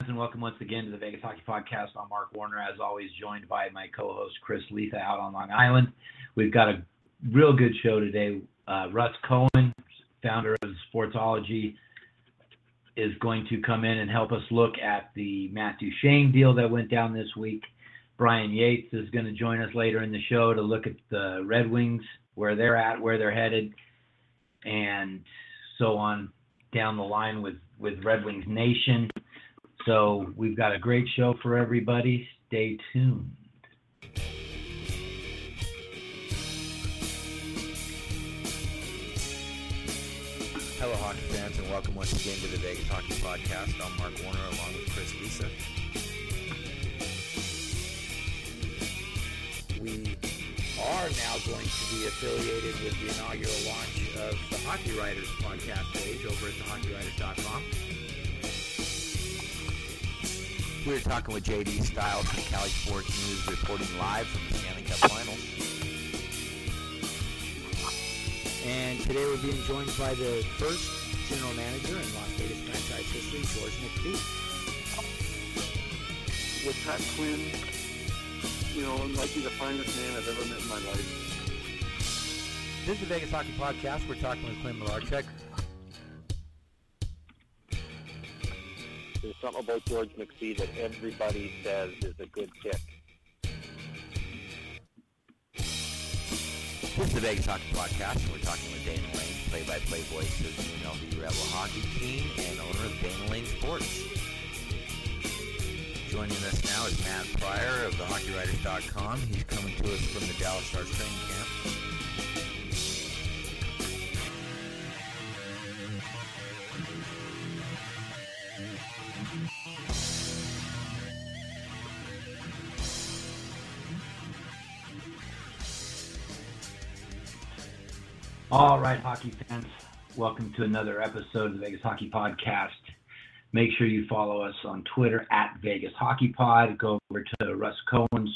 And welcome once again to the Vegas Hockey Podcast. I'm Mark Warner, as always, joined by my co-host Chris Letha out on Long Island. We've got a real good show today. Uh, Russ Cohen, founder of Sportsology, is going to come in and help us look at the Matt Duchene deal that went down this week. Brian Yates is going to join us later in the show to look at the Red Wings, where they're at, where they're headed, and so on down the line with with Red Wings Nation. So we've got a great show for everybody. Stay tuned. Hello, hockey fans, and welcome once again to the Vegas Hockey Podcast. I'm Mark Warner along with Chris Lisa. We are now going to be affiliated with the inaugural launch of the Hockey Writers podcast page over at thehockeywriters.com. We were talking with JD Styles from Cali Sports News, reporting live from the Stanley Cup Finals. And today we're being joined by the first general manager in Las Vegas franchise history, George McPhee. with Pat Quinn, you know, might be the finest man I've ever met in my life. This is the Vegas Hockey Podcast. We're talking with Clint Malarchuk. There's something about George McPhee that everybody says is a good kick. This is the Vegas Hockey Podcast, and we're talking with Dana Lane, play-by-play voice of the UNLV Rebel hockey team and owner of Dana Lane Sports. Joining us now is Matt Pryor of thehockeywriters.com. He's coming to us from the Dallas Stars training camp. All right, hockey fans, welcome to another episode of the Vegas Hockey Podcast. Make sure you follow us on Twitter at Vegas Hockey Pod. Go over to Russ Cohen's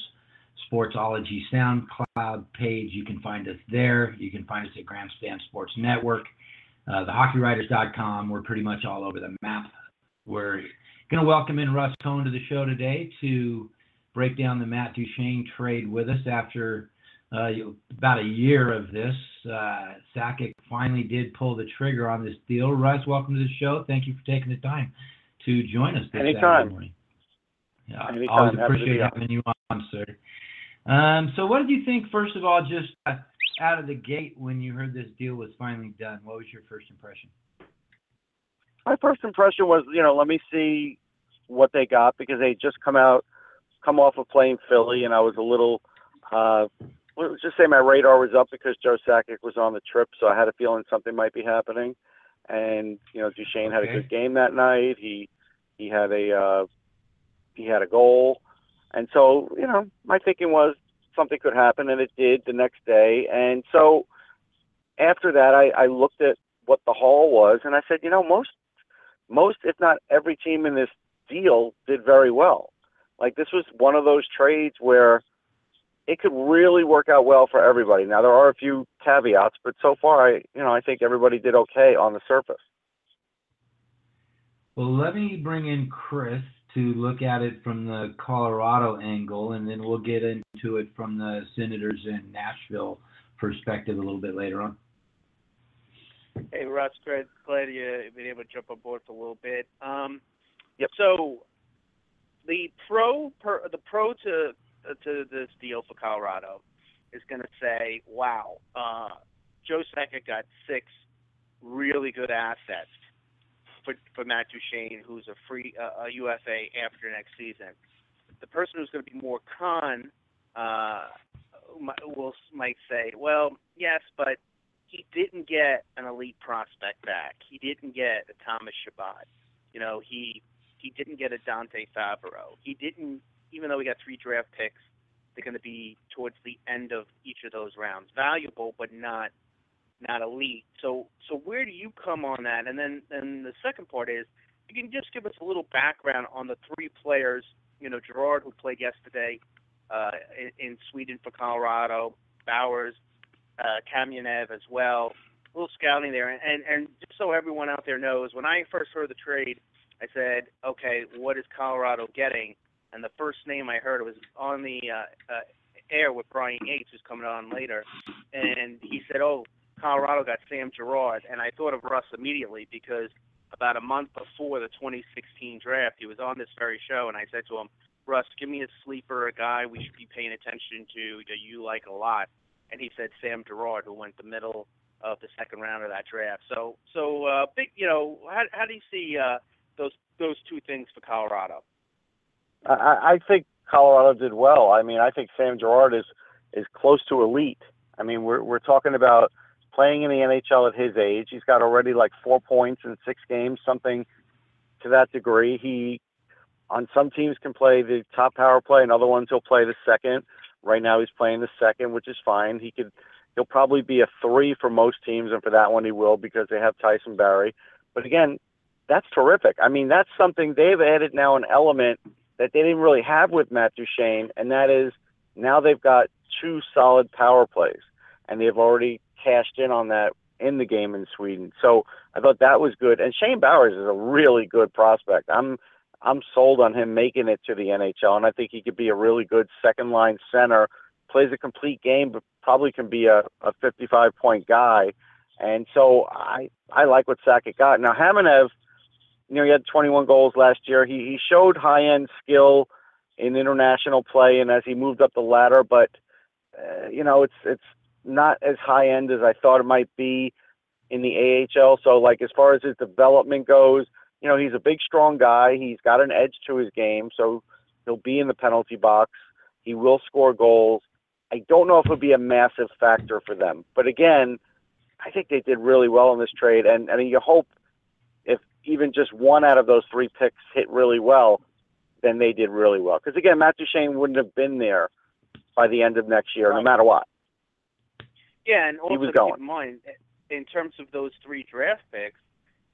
Sportsology SoundCloud page. You can find us there. You can find us at Grandstand Sports Network, uh, thehockeywriters.com. We're pretty much all over the map. We're going to welcome in Russ Cohen to the show today to break down the Matt Duchene trade with us after about a year of this. Uh, Sakic finally did pull the trigger on this deal. Russ, welcome to the show. Thank you for taking the time to join us this Anytime. Saturday morning. Yeah, I Anytime. always Happy to be appreciate having you on, sir. Um, so, what did you think, first of all, just uh, out of the gate when you heard this deal was finally done? What was your first impression? My first impression was, you know, let me see what they got because they just come out, come off of playing Philly, and I was a little, uh, let's just say my radar was up because Joe Sakic was on the trip, so I had a feeling something might be happening. And you know, Duchene had a good game that night. He he had a uh, he had a goal, and so you know, my thinking was something could happen, and it did the next day. And so after that, I, I looked at what the haul was, and I said, you know, most most, if not every team in this deal did very well. Like this was one of those trades where it could really work out well for everybody. Now there are a few caveats, but so far, I you know I think everybody did okay on the surface. Well, let me bring in Chris to look at it from the Colorado angle, and then we'll get into it from the Senators in Nashville perspective a little bit later on. Hey Russ, great, glad you've been able to jump on board for a little bit. Um, Yep. So the pro per, the pro to to this deal for Colorado is going to say, wow, uh, Joe Sakic got six really good assets for for Matt Duchene, who's a free uh, a UFA after next season. The person who's going to be more con uh, will might say, well, yes, but he didn't get an elite prospect back. He didn't get a Thomas Chabot. You know, he He didn't get a Dante Fabbro. He didn't, even though we got three draft picks, they're going to be towards the end of each of those rounds. Valuable, but not not elite. So so where do you come on that? And then then the second part is you can just give us a little background on the three players. You know, Girard, who played yesterday uh, in, in Sweden for Colorado, Bowers, uh, Kamenev as well. A little scouting there, and and just so everyone out there knows, when I first heard the trade, I said, okay, what is Colorado getting? And the first name I heard was on the uh, uh, air with Brian Yates, who's coming on later, and he said, oh, Colorado got Sam Girard, and I thought of Russ immediately because about a month before the 2016 draft, he was on this very show, and I said to him, Russ, give me a sleeper, a guy we should be paying attention to that you like a lot. And he said Sam Girard, who went the middle of the second round of that draft. So, so uh, big, you know, how, how do you see uh, those those two things for Colorado? I, I think Colorado did well. I mean, I think Sam Girard is is close to elite. I mean, we're we're talking about playing in the NHL at his age. He's got already like four points in six games, something to that degree. He, on some teams, can play the top power play, and other ones he'll play the second. Right now, he's playing the second, which is fine. He could, he'll probably be a three for most teams, and for that one, he will because they have Tyson Barrie. But again, that's terrific. I mean, that's something they've added now an element that they didn't really have with Matt Duchene, and that is now they've got two solid power plays, and they've already cashed in on that in the game in Sweden. So I thought that was good. And Shane Bowers is a really good prospect. I'm I'm sold on him making it to the NHL, and I think he could be a really good second line center. Plays a complete game, but probably can be a, a 55 point guy. And so I I like what Sakic got. Now Kamenev, you know, he had 21 goals last year. He he showed high end skill in international play, and as he moved up the ladder, but uh, you know, it's it's not as high end as I thought it might be in the AHL. So, like, as far as his development goes, you know, he's a big, strong guy. He's got an edge to his game, so he'll be in the penalty box. He will score goals. I don't know if it'll be a massive factor for them, but again, I think they did really well in this trade, and and you hope even just one out of those three picks hit really well, then they did really well. Because again, Matt Duchene wouldn't have been there by the end of next year, right. no matter what. Yeah, and also keep in mind, in terms of those three draft picks,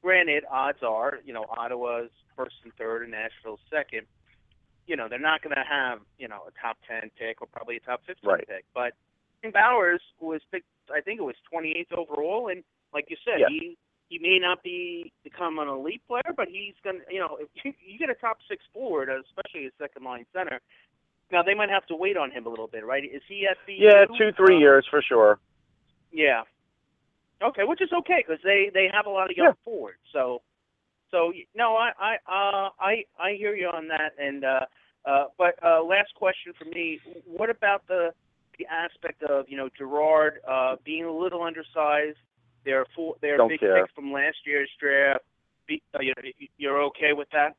granted, odds are, you know, Ottawa's first and third and Nashville's second. You know, they're not going to have, you know, a top 10 pick or probably a top 15 right. pick. But Bowers was picked, I think it was 28th overall. And like you said, yeah. he he may not be become an elite player, but he's going to, you know, if you, you get a top six forward, especially a second line center, now they might have to wait on him a little bit, right? Is he at the yeah two three years for sure? Yeah. Okay, which is okay because they they have a lot of young yeah. forwards. So, so no, I I uh, I I hear you on that. And uh, uh, but uh, last question for me: What about the the aspect of you know Girard uh, being a little undersized? They're full, they're Don't big care. picks from last year's draft. Be, uh, you, you're okay with that?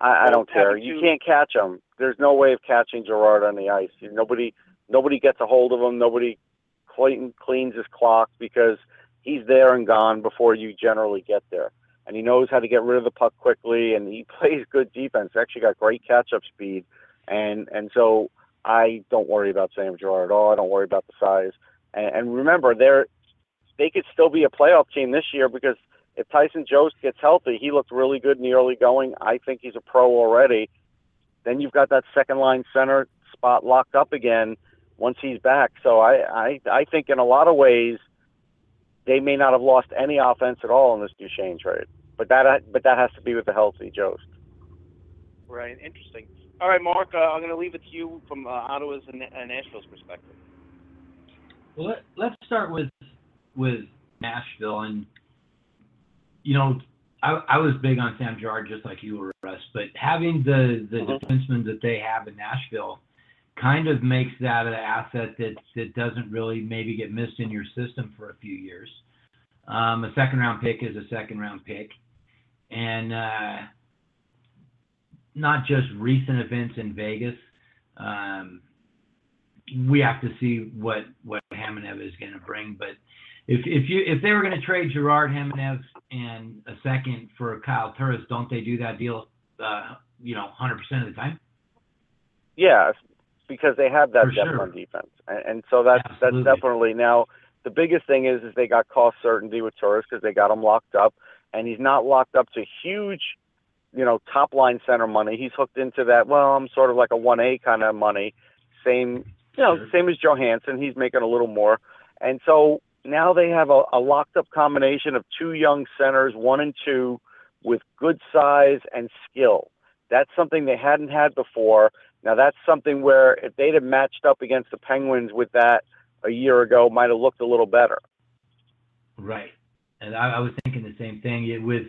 I, I don't care. You can't catch him. There's no way of catching Girard on the ice. Nobody nobody gets a hold of him. Nobody Clayton cleans his clock because he's there and gone before you generally get there. And he knows how to get rid of the puck quickly, and he plays good defense. Actually, got great catch-up speed, and and so I don't worry about Sam Girard at all. I don't worry about the size. And, and remember, they're they could still be a playoff team this year because if Tyson Jost gets healthy, he looked really good in the early going. I think he's a pro already. Then you've got that second line center spot locked up again once he's back. So I, I, I think in a lot of ways they may not have lost any offense at all in this Duchene trade. But that, but that has to be with the healthy Jost. Right. Interesting. All right, Mark. Uh, I'm going to leave it to you from uh, Ottawa's and, and Nashville's perspective. Well, let, let's start with with Nashville, and you know, I, I was big on Sam Girard just like you were, Russ. But having the the Mhm. defenseman that they have in Nashville kind of makes that an asset that that doesn't really maybe get missed in your system for a few years. Um, a second round pick is a second round pick, and uh, not just recent events in Vegas. Um, we have to see what what Kamenev is going to bring, but if if you if they were going to trade Girard Kamenev and a second for Kyle Turris, don't they do that deal uh, you know, 100% of the time? Yeah, because they have that For depth sure. on defense, and, and so that's Absolutely. that's definitely now. The biggest thing is is they got cost certainty with Turris because they got him locked up, and he's not locked up to huge, you know, top line center money. He's hooked into that. Well, I'm sort of like a one A kind of money, same, you know, Sure. same as Johansen. He's making a little more, and so now they have a, a locked up combination of two young centers, one and two, with good size and skill. That's something they hadn't had before. Now that's something where if they'd have matched up against the Penguins with that a year ago, might have looked a little better. Right. And I, I was thinking the same thing It, with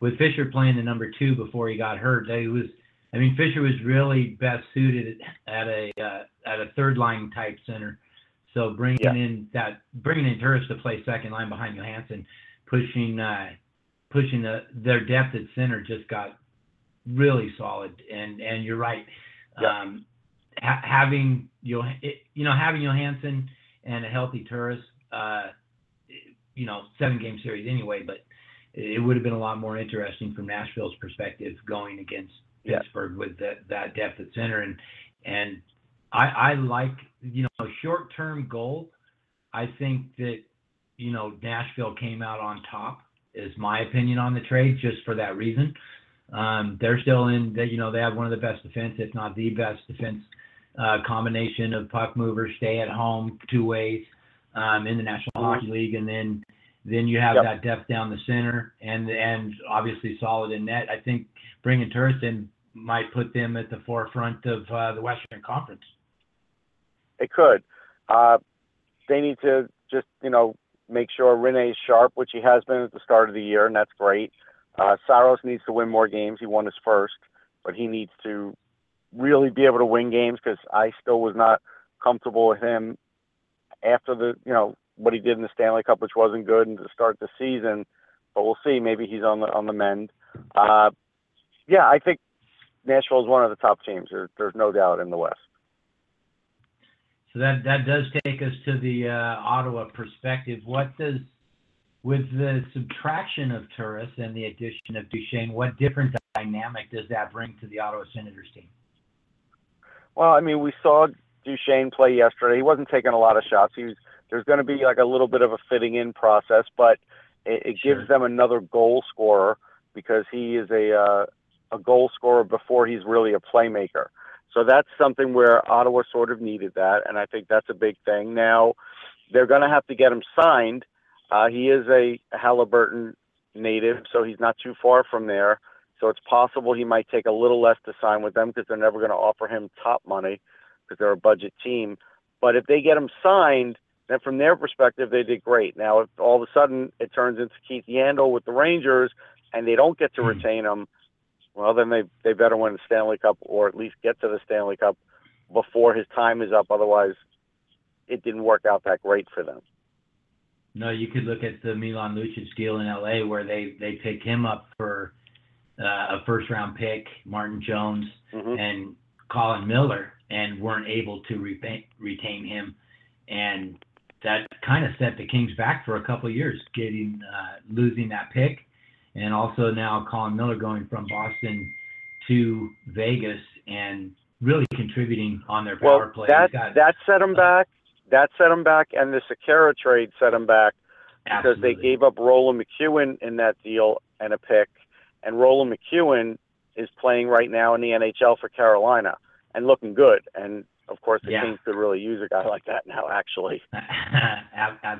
with Fisher playing the number two before he got hurt. They was, I mean, Fisher was really best suited at a uh, at a third line type center. So bringing Yeah. in that bringing in Turris to play second line behind Johansen, pushing uh, pushing the their depth at center just got really solid. And and you're right. Yeah. Um, ha- having you you know having Johansen and a healthy Turris, uh, you know, seven game series anyway, but it would have been a lot more interesting from Nashville's perspective going against Yeah. Pittsburgh with that, that depth at center. And, and I, I like, you know, short term goal. I think that, you know, Nashville came out on top is my opinion on the trade just for that reason. Um, they're still in that, you know, they have one of the best defense, if not the best defense uh, combination of puck movers, stay at home two ways um, in the National Mhm. Hockey League, and then then you have Yep. that depth down the center, and and obviously solid in net. I think bringing Turris in might put them at the forefront of uh, the Western Conference. It could. Uh, they need to just, you know, make sure Rinne's sharp, which he has been at the start of the year, and that's great. Uh, Saros needs to win more games. He won his first, but he needs to really be able to win games because I still was not comfortable with him after the, you know, what he did in the Stanley Cup, which wasn't good, and to start the season. But we'll see. Maybe he's on the on the mend. Uh, yeah, I think Nashville is one of the top teams. There, there's no doubt in the West. So that that does take us to the uh, Ottawa perspective. What does with the subtraction of Turris and the addition of Duchene, what different dynamic does that bring to the Ottawa Senators team? Well, I mean, we saw Duchene play yesterday. He wasn't taking a lot of shots. He was, there's going to be like a little bit of a fitting in process, but it, it Sure. gives them another goal scorer because he is a uh, a goal scorer before he's really a playmaker. So that's something where Ottawa sort of needed that, and I think that's a big thing. Now they're going to have to get him signed. Uh, he is a Haliburton native, so he's not too far from there. So it's possible he might take a little less to sign with them because they're never going to offer him top money because they're a budget team. But if they get him signed, then from their perspective, they did great. Now, if all of a sudden it turns into Keith Yandle with the Rangers and they don't get to Hmm. retain him, well, then they they better win the Stanley Cup or at least get to the Stanley Cup before his time is up. Otherwise, it didn't work out that great for them. No, you could look at the Milan Lucic deal in LA where they they pick him up for uh, a first round pick, Martin Jones hmm and Colin Miller, and weren't able to retain retain him, and that kind of set the Kings back for a couple of years, getting uh, losing that pick, and also now Colin Miller going from Boston to Vegas and really contributing on their power Well, play. that got- that set him back. That set them back, and the Sekera trade set them back because they gave up Roland McKeown in that deal and a pick, and Roland McKeown is playing right now in the NHL for Carolina and looking good. And of course, the Yeah. Kings could really use a guy like that now. Actually, as,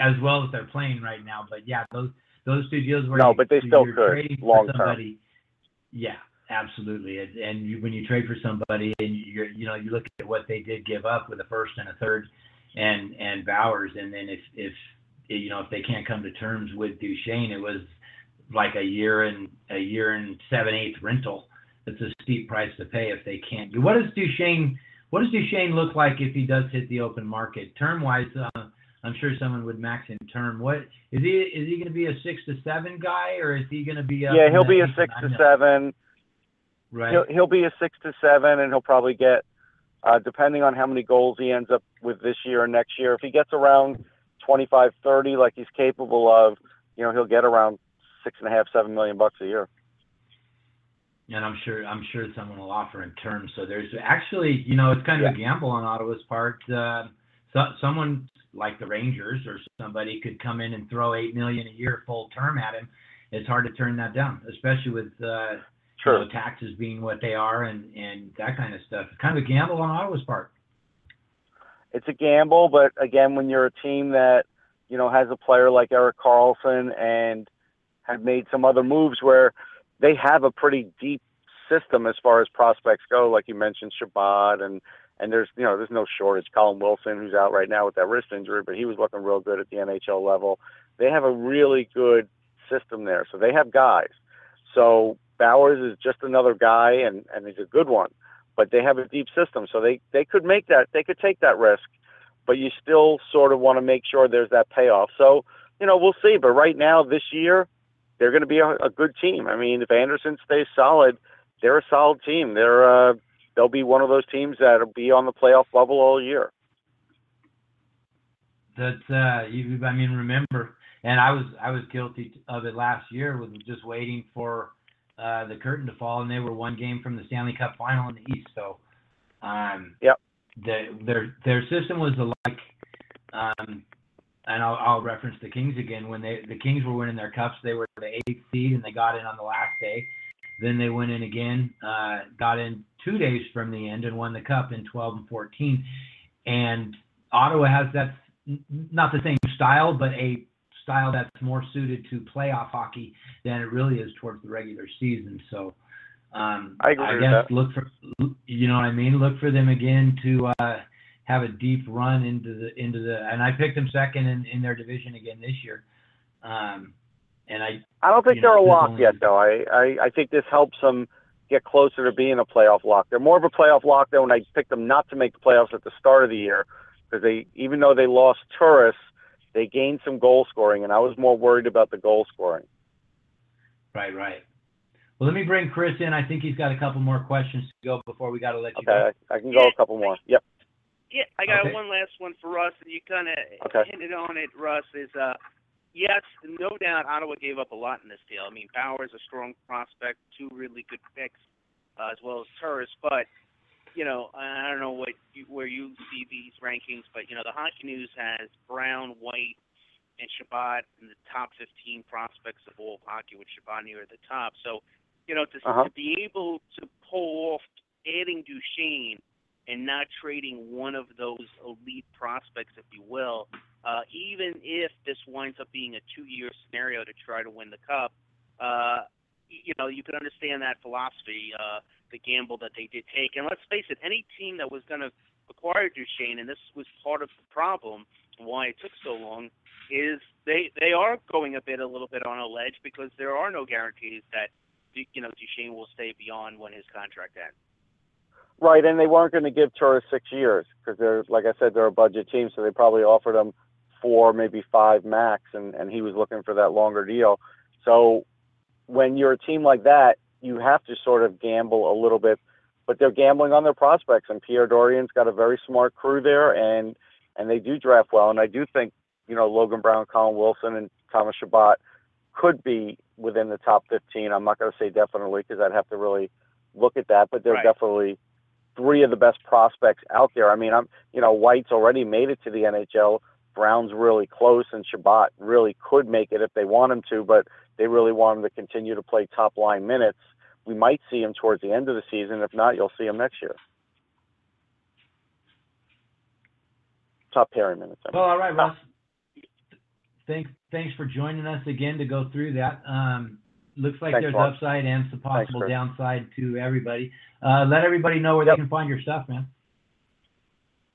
as well as they're playing right now. But yeah, those those two deals where No, you, but they still could, long term. Yeah, absolutely. And, and you, when you trade for somebody, and you're you know you look at what they did give up with a first and a third, and and Bowers, and then if if you know if they can't come to terms with Duchene, it was like a year and a year and seven eighths rental. It's a steep price to pay if they can't do. What does Duchene? What does Duchene look like if he does hit the open market? Term wise, uh, I'm sure someone would max him term. What is he? Is he going to be a six to seven guy, or is he going to be? yeah, he'll be a six to seven. Right. He'll he'll be a six to seven, and he'll probably get, uh, depending on how many goals he ends up with this year or next year. If he gets around 25, 30, like he's capable of, you know, he'll get around six and a half, seven million bucks a year. and I'm sure I'm sure someone will offer in terms. So there's actually, you know, it's kind of a gamble on Ottawa's part. Uh, so, someone like the Rangers or somebody could come in and throw eight million a year full term at him. It's hard to turn that down, especially with uh, Sure. you know, taxes being what they are and and that kind of stuff. It's kind of a gamble on Ottawa's part. it's a gamble, but again, when you're a team that you know has a player like Erik Karlsson and have made some other moves where they have a pretty deep system as far as prospects go, like you mentioned Chabot and and there's you know there's no shortage. Colin Wilson, who's out right now with that wrist injury, but he was looking real good at the NHL level. They have a really good system there, so they have guys. So Bowers is just another guy, and and he's a good one but they have a deep system, so they they could make that they could take that risk, but you still sort of want to make sure there's that payoff. So you know we'll see, but right now this year they're going to be a, a good team. I mean, if Anderson stays solid, they're a solid team. They're uh, they'll be one of those teams that'll be on the playoff level all year. That's uh, you, I mean, remember, and I was I was guilty of it last year with just waiting for uh, the curtain to fall, and they were one game from the Stanley Cup final in the East. So, um, Yep. the, their their system was alike. Um, and I'll, I'll reference the Kings again. When they the Kings were winning their cups, they were the eighth seed, and they got in on the last day. Then they went in again, uh, got in two days from the end, and won the cup in 12 and 14. And Ottawa has that not the same style, but a style that's more suited to playoff hockey than it really is towards the regular season. So um, I agree with guess look for you know what I mean. Look for them again to uh, have a deep run into the into the. And I picked them second in, in their division again this year. Um, and I I don't think they're know, a lock only- yet, though. I, I I think this helps them get closer to being a playoff lock. They're more of a playoff lock than when I picked them not to make the playoffs at the start of the year because they even though they lost Turris, they gained some goal scoring, and I was more worried about the goal scoring. right right. Well, let me bring Chris in. I think he's got a couple more questions to go before we got to let you Okay, go. I, I can go a couple more. Yep. Yeah, I got Okay. one last one for Russ, and you kind of Okay. hinted on it. Russ is uh, yes, no doubt Ottawa gave up a lot in this deal. I mean, Bauer's a strong prospect, two really good picks, uh, as well as Turris. But you know, I don't know what you, where you see these rankings, but you know, the Hockey News has Brown, White, and Chabot in the top 15 prospects of all of hockey, with Chabot near the top. So, you know, to, Uh-huh. to be able to pull off adding Duchene and not trading one of those elite prospects, if you will, uh, even if this winds up being a two-year scenario to try to win the cup, uh, you know, you can understand that philosophy, uh, the gamble that they did take. And let's face it, any team that was going to acquire Duchene, and this was part of the problem, why it took so long, is they they are going a bit a little bit on a ledge because there are no guarantees that you know Duchene will stay beyond when his contract ends. Right, and they weren't going to give Turris six years because they're, like I said, they're a budget team, so they probably offered him four, maybe five max, and and he was looking for that longer deal. So when you're a team like that, you have to sort of gamble a little bit, but they're gambling on their prospects, and Pierre Dorion's got a very smart crew there, and and they do draft well, and I do think you know Logan Brown, Colin Wilson, and Thomas Chabot could be within the top 15. I'm not going to say definitely because I'd have to really look at that, but they're Right. definitely three of the best prospects out there. I mean, I'm you know White's already made it to the NHL. Brown's really close, and Chabot really could make it if they want him to, but they really want him to continue to play top line minutes. We might see him towards the end of the season. If not, you'll see him next year. Top pairing minutes. I mean. Well, all right, Russ. Thanks, thanks for joining us again to go through that. Um, looks like Thanks, there's upside and some possible Chris. downside to everybody. Uh, let everybody know where Yep. they can find your stuff, man.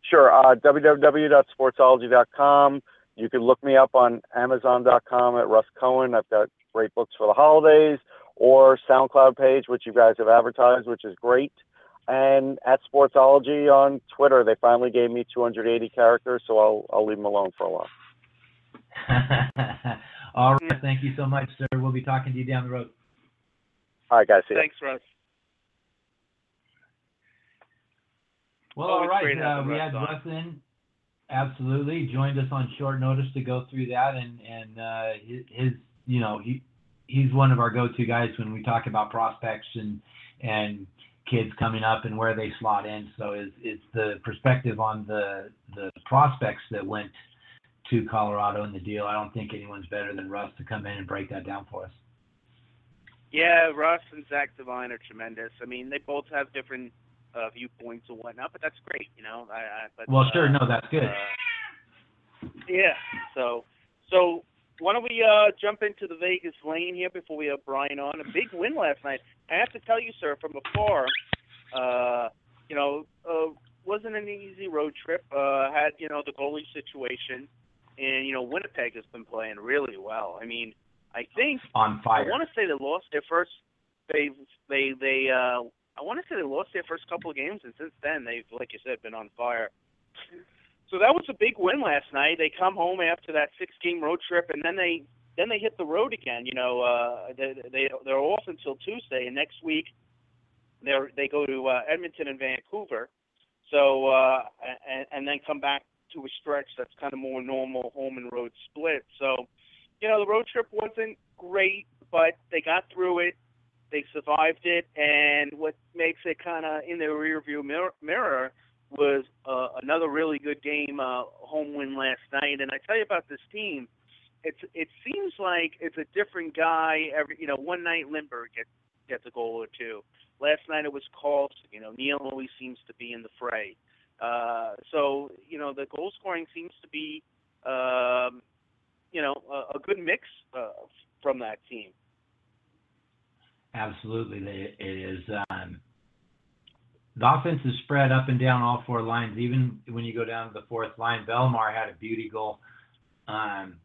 Sure. Uh, www.sportsology.com. You can look me up on Amazon.com at Russ Cohen. I've got great books for the holidays, or SoundCloud page, which you guys have advertised, which is great. And at Sportsology on Twitter, they finally gave me 280 characters, so I'll I'll leave them alone for a while. all right, thank you so much, sir. We'll be talking to you down the road. All right, guys. See ya. Thanks, Russ. Well, Always all right. Uh, we had on. Russ in. Absolutely, joined us on short notice to go through that, and and uh, his, his, you know, he he's one of our go-to guys when we talk about prospects and and kids coming up and where they slot in. So it's, it's the perspective on the the prospects that went to Colorado in the deal. I don't think anyone's better than Russ to come in and break that down for us. Yeah, Russ and Zach Devine are tremendous. I mean, they both have different uh, viewpoints and whatnot, but that's great, you know. I, I, but, well, uh, sure, no, that's good. Uh, yeah. So, so why don't we uh, jump into the Vegas lane here before we have Brian on? A big win last night. I have to tell you, sir, from afar, uh, you know, uh, wasn't an easy road trip. Uh, had you know the goalie situation, and you know Winnipeg has been playing really well. I mean, I think on fire. I want to say they lost their first. They they they. Uh, I want to say they lost their first couple of games, and since then they've, like you said, been on fire. So that was a big win last night. They come home after that six-game road trip, and then they then they hit the road again. You know, uh, they they they're off until Tuesday, and next week they they go to uh, Edmonton and Vancouver. So uh, and, and then come back to a stretch that's kind of more normal home and road split. So, you know, the road trip wasn't great, but they got through it. They survived it, and what makes it kind of in their rearview mirror, mirror was uh, another really good game, uh, home win last night. And I tell you about this team, it's it seems like it's a different guy every. You know, one night Lindberg gets gets a goal or two. Last night it was Karlsson. You know, Neal always seems to be in the fray. Uh, so you know, the goal scoring seems to be, um, you know, a, a good mix uh, from that team. Absolutely, it is. Um, the offense is spread up and down all four lines. Even when you go down to the fourth line, Bellemare had a beauty goal um,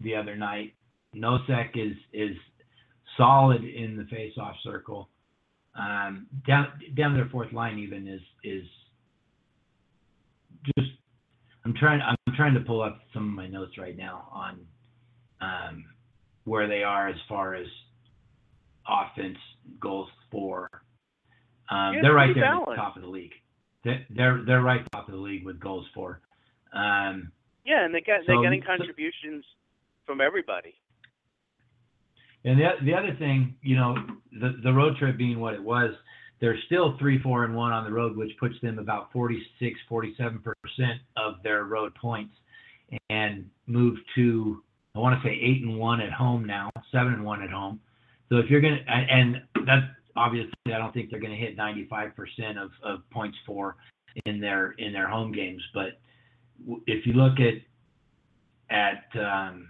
the other night. Nosek is is solid in the face-off circle. Um, down down their fourth line even is is just. I'm trying. I'm trying to pull up some of my notes right now on um, where they are as far as offense goals for um, Yeah, they're right there at the top of the league. They're they're, they're right top of the league with goals for. Um, Yeah, and they get So- they're getting contributions from everybody. and the the other thing, you know, the the road trip being what it was, they're still three four and one on the road, which puts them about 46 47 percent of their road points, and moved to I want to say eight and one at home now, seven and one at home. So if you're gonna and and that's obviously I don't think they're gonna hit 95 percent of of points for in their in their home games, but if you look at at um,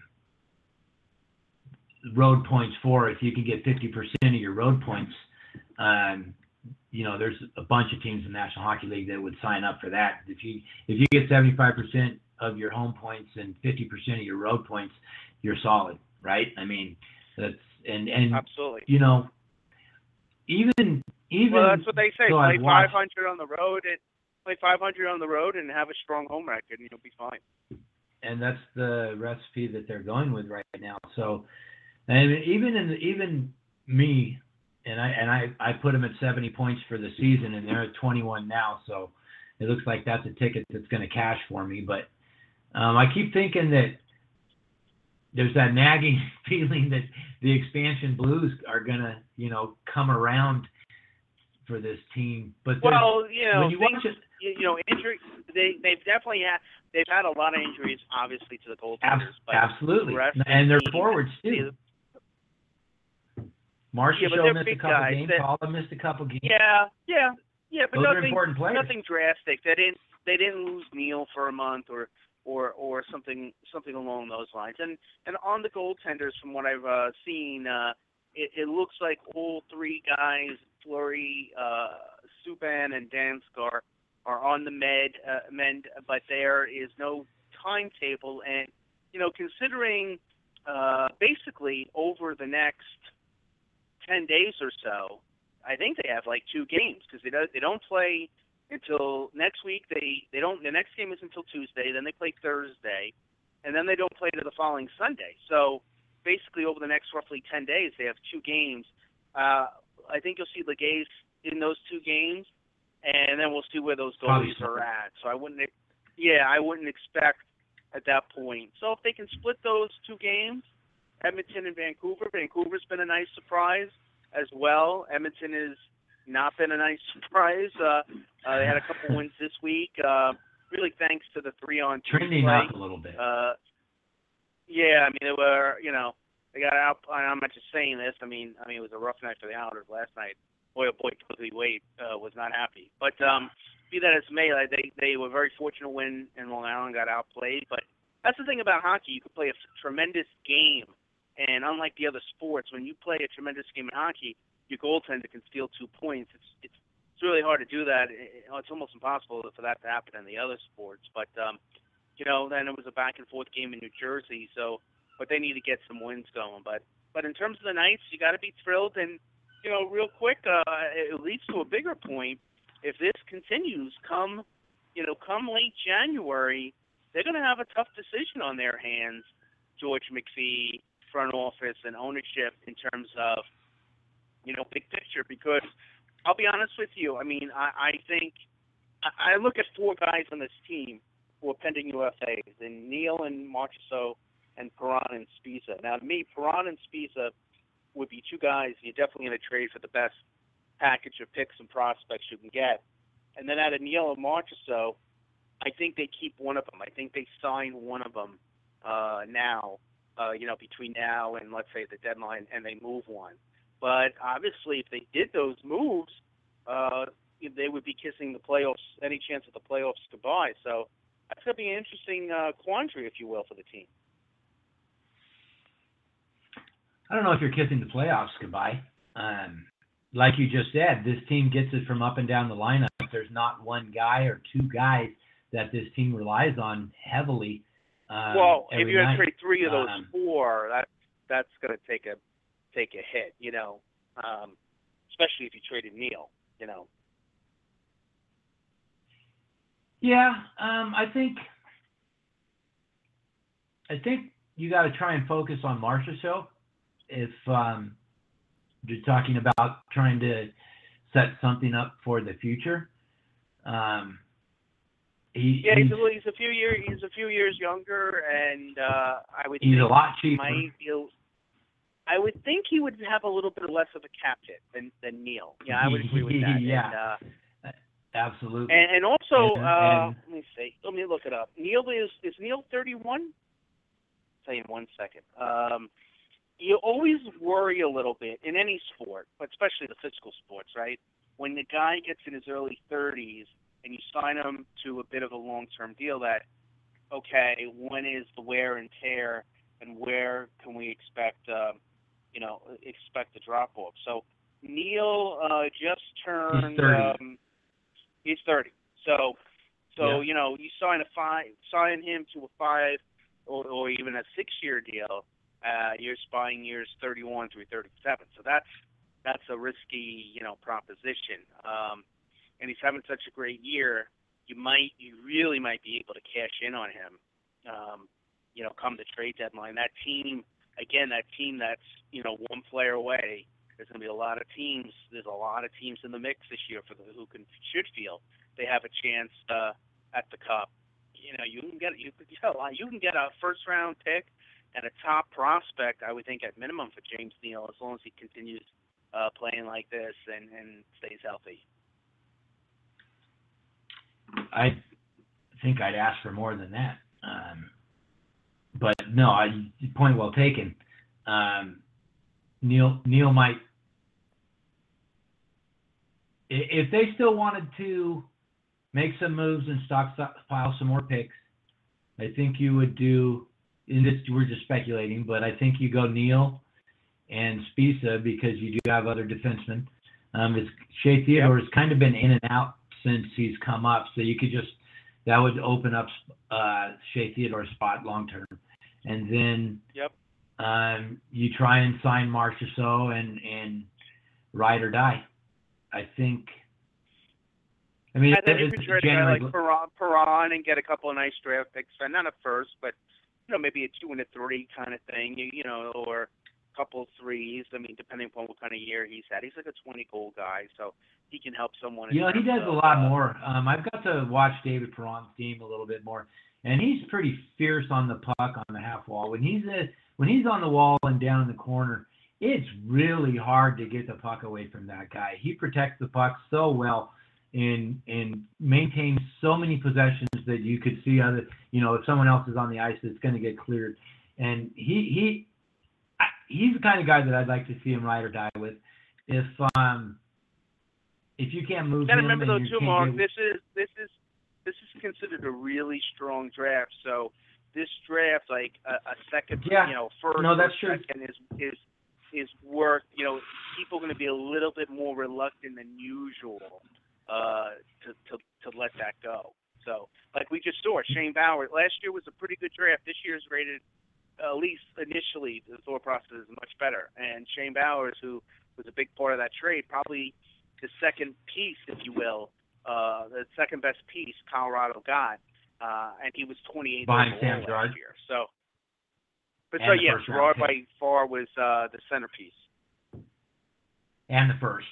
road points for, if you can get 50% of your road points, um, you know, there's a bunch of teams in the National Hockey League that would sign up for that. If you if you get 75% of your home points and 50% of your road points, you're solid, right? I mean, that's and and Absolutely. you know, even even Well, that's what they say. Play I've watched- 500 on the road and play 500 on the road and have a strong home record, and you'll be fine. and that's the recipe that they're going with right now. So, and even in even me, and I and I I put them at 70 points for the season, and they're at 21 now. So it looks like that's a ticket that's going to cash for me. But um, I keep thinking that there's that nagging feeling that the expansion Blues are going to you know come around for this team. But Well, you know, you things, it, you, know, injury. They they've definitely had they've had a lot of injuries, obviously to the ab- goaltenders. but absolutely, the and their the forwards too. Marshall Yeah, missed a couple guys games. that- Paula missed a couple games. Yeah, yeah, yeah, but Those nothing nothing drastic. They didn't they didn't lose Neal for a month or or or something something along those lines. And and on the goaltenders, from what I've uh, seen, uh, it, it looks like all three guys, Fleury, uh, Subban, and Danskar, are on the med uh, mend, but there is no timetable. And you know, considering uh, basically over the next ten days or so, I think they have like two games because they don't they don't play until next week. They they don't the next game is until Tuesday. Then they play Thursday, and then they don't play to the following Sunday. So basically, over the next roughly ten days, they have two games. Uh, I think you'll see Lagacé in those two games, and then we'll see where those goalies are at. So I wouldn't, yeah, I wouldn't expect at that point. So if they can split those two games Edmonton and Vancouver. Vancouver's been a nice surprise as well. Edmonton has not been a nice surprise. Uh, uh, they had a couple wins this week. Uh, really, thanks to the three on two Trending play. up a little bit. Uh, yeah, I mean they were, you know, they got out. I'm not just saying this. I mean, I mean it was a rough night for the Islanders last night. Boy, oh boy, Cozy Wade uh, was not happy. But um, be that as may, like, they they were very fortunate when in Long Island got outplayed. But that's the thing about hockey. You can play a tremendous game, and unlike the other sports, when you play a tremendous game in hockey, your goaltender can steal two points. It's it's it's really hard to do that. It, it's almost impossible for that to happen in the other sports. But um, you know, then it was a back and forth game in New Jersey. So, but they need to get some wins going. But but in terms of the Knights, you got to be thrilled. And you know, real quick, uh, it leads to a bigger point. If this continues, come you know, come late January, they're going to have a tough decision on their hands. George McPhee, front office, and ownership in terms of you know big picture. Because I'll be honest with you, I mean, I, I think I I look at four guys on this team who are pending UFAs, and Neal and Marchessault and Perron and Sbisa. Now, to me, Perron and Sbisa would be two guys you're definitely going to trade for the best package of picks and prospects you can get. And then out of Neal and Marchessault, I think they keep one of them. I think they sign one of them uh, now, uh, you know, between now and let's say the deadline, and they move one. But obviously, if they did those moves, uh, they would be kissing the playoffs, any chance of the playoffs goodbye. So that's going to be an interesting uh, quandary, if you will, for the team. I don't know if you're kissing the playoffs goodbye. Um, like you just said, this team gets it from up and down the lineup. There's not one guy or two guys that this team relies on heavily. Um, well, if you had trade three of those Um, four, that that's going to take a take a hit, you know, um, especially if you traded Neal, you know. Yeah, um, I think I think you got to try and focus on Marchessault if um, you're talking about trying to set something up for the future. Um, he, Yeah, he's, he's a, he's a few years he's a few years younger, and uh, I would he's think a lot cheaper. might feel. I would think he would have a little bit less of a cap hit than than Neal. Yeah, I would agree with that. Yeah. And, uh, Absolutely. And, and also, And- uh, let me see. Let me look it up. Neal is is Neal 31? Tell you in one second. Um, you always worry a little bit in any sport, but especially the physical sports, right? When the guy gets in his early 30s and you sign him to a bit of a long-term deal, that okay, when is the wear and tear, and where can we expect, um, you know, expect the drop off? So Neal uh, just turned. 30. Um, he's 30. So, so Yeah. you know, you sign a five, sign him to a five, or, or even a six-year deal. Uh, you're buying years 31 through 37. So that's that's a risky, you know, proposition. Um, and he's having such a great year. You might, you really might be able to cash in on him. Um, you know, come the trade deadline. That team, again, that team that's you know one player away there's going to be a lot of teams. There's a lot of teams in the mix this year for the who can should feel they have a chance uh, at the cup. You know, you can get you could get a lot. You can get a first round pick and a top prospect. I would think at minimum for James Neal as long as he continues uh, playing like this and and stays healthy. I think I'd ask for more than that. Um, but no, I, point well taken. Um, Neal Neal might if they still wanted to make some moves and stockpile some more picks, I think you would do. In this, we're just speculating, but I think you go Neal and Sbisa because you do have other defensemen. Um, it's Shea Theodore has kind of been in and out since he's come up, so you could just that would open up uh, Shea Theodore's spot long term, and then Yep. um, you try and sign Marchessault and and ride or die. I think. I mean, And then you could trade a like Perron, Perron and get a couple of nice draft picks, and not a first, but you know maybe a two and a three kind of thing, you, you know, or a couple of threes. I mean, depending upon what kind of year he's had, he's like a 20 goal guy, so he can help someone. You he does a lot uh, more. Um, I've got to watch David Perron's game a little bit more. And he's pretty fierce on the puck on the half wall. When he's a, when he's on the wall and down in the corner, it's really hard to get the puck away from that guy. He protects the puck so well and and maintains so many possessions that you could see other you know if someone else is on the ice it's going to get cleared and he he he's the kind of guy that I'd like to see him ride or die with if um if you can't move You gotta remember though too, Mark. This is this is this is considered a really strong draft. So this draft, like a, a second, Yeah. you know, first No, that's true. second is is is worth. You know, people are going to be a little bit more reluctant than usual uh, to to to let that go. So, like we just saw, Shane Bowers last year was a pretty good draft. This year's rated, at least initially, the thought process is much better. And Shane Bowers, who was a big part of that trade, probably the second piece, if you will, uh, the second best piece Colorado got, uh, and he was 28 Behind Sam last year. So, but And so yeah, Girard by far was uh, the centerpiece. and the first.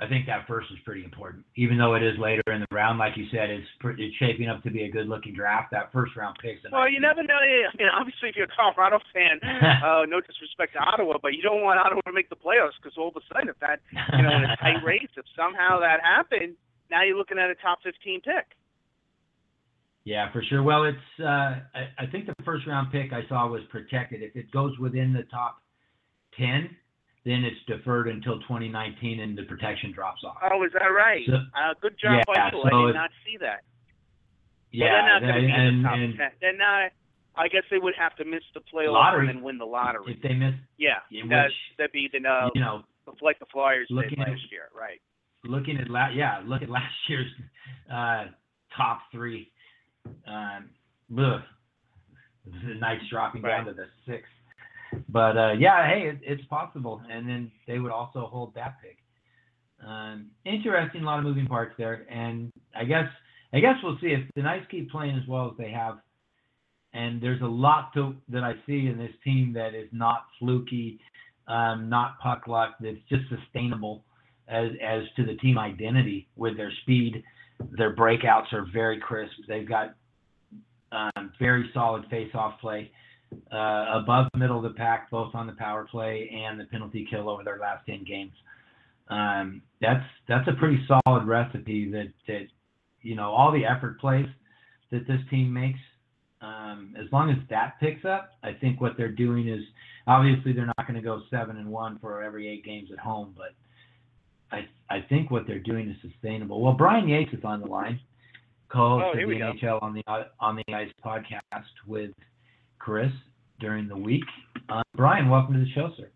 I think that first is pretty important, even though it is later in the round. Like you said, it's it's shaping up to be a good-looking draft. That first round pick. Well, you never know. I mean, obviously, if you're a Colorado fan, uh, no disrespect to Ottawa, but you don't want Ottawa to make the playoffs because all of a sudden, if that, you know, in a tight race, if somehow that happened, now you're looking at a top 15 pick. Yeah, for sure. Well, it's uh, I, I think the first round pick I saw was protected. If it goes within the top ten, then it's deferred until 2019, and the protection drops off. Oh, is that right? So- uh, good job by yeah, you. so I did it- not see that. Well, yeah, they're not going to be in and, the top and 10. They're not. I guess they would have to miss the playoffs Lottery. and win the lottery. if they miss, Yeah, that, that'd be the uh, you know, like the Flyers did looking at- last year, right? Looking at la- yeah, look at last year's uh, top three. Um, ugh, the Knights dropping down to the sixth. But uh, yeah, hey, it, it's possible, and then they would also hold that pick. Um, interesting, a lot of moving parts there, and I guess I guess we'll see if the Knights keep playing as well as they have. And there's a lot to that I see in this team that is not fluky, um, not puck luck. That's just sustainable as as to the team identity with their speed. Their breakouts are very crisp. They've got um, very solid face-off play, uh, above middle of the pack, both on the power play and the penalty kill over their last ten games. Um, that's that's a pretty solid recipe that that you know all the effort plays that this team makes. Um, as long as that picks up, I think what they're doing is obviously they're not going to go seven and one for every eight games at home, but I I think what they're doing is sustainable. Well, Brian Yates is on the line, co-host Oh, of here the we go. NHL on the on the Ice podcast with Chris during the week. Uh, Brian, welcome to the show, sir.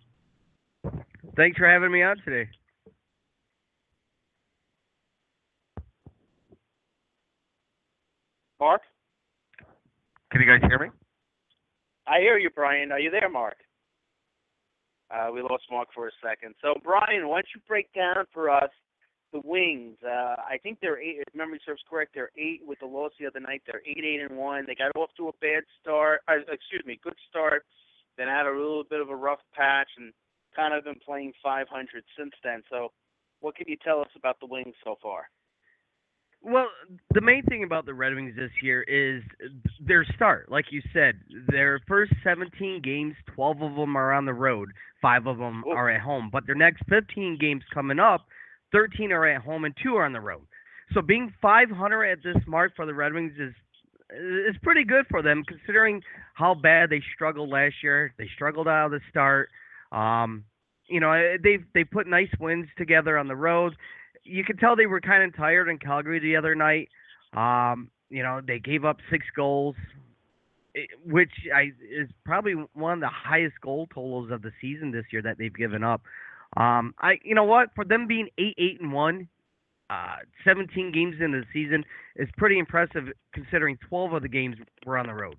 Thanks for having me on today. Mark, Can you guys hear me? I hear you, Brian. Are you there, Mark? Uh, we lost Mark for a second. So, Brian, why don't you break down for us the Wings? Uh, I think they're eight. If memory serves correct, they're eight with the loss the other night. They're eight, eight, and one. They got off to a bad start. Uh, excuse me, good start. Then had a little bit of a rough patch and kind of been playing 500 since then. So, what can you tell us about the Wings so far? Well, the main thing about the Red Wings this year is their start. Like you said, their first 17 games, 12 of them are on the road, five of them are at home. But their next 15 games coming up, 13 are at home and two are on the road. So being 500 at this mark for the Red Wings is is pretty good for them considering how bad they struggled last year. They struggled out of the start. Um, you know, they've they put nice wins together on the road you could tell they were kind of tired in Calgary the other night. Um, you know, they gave up six goals, eh, which I is probably one of the highest goal totals of the season this year that they've given up. Um, I, you know what, for them being eight, eight and one, uh, 17 games into the season is pretty impressive considering 12 of the games were on the road.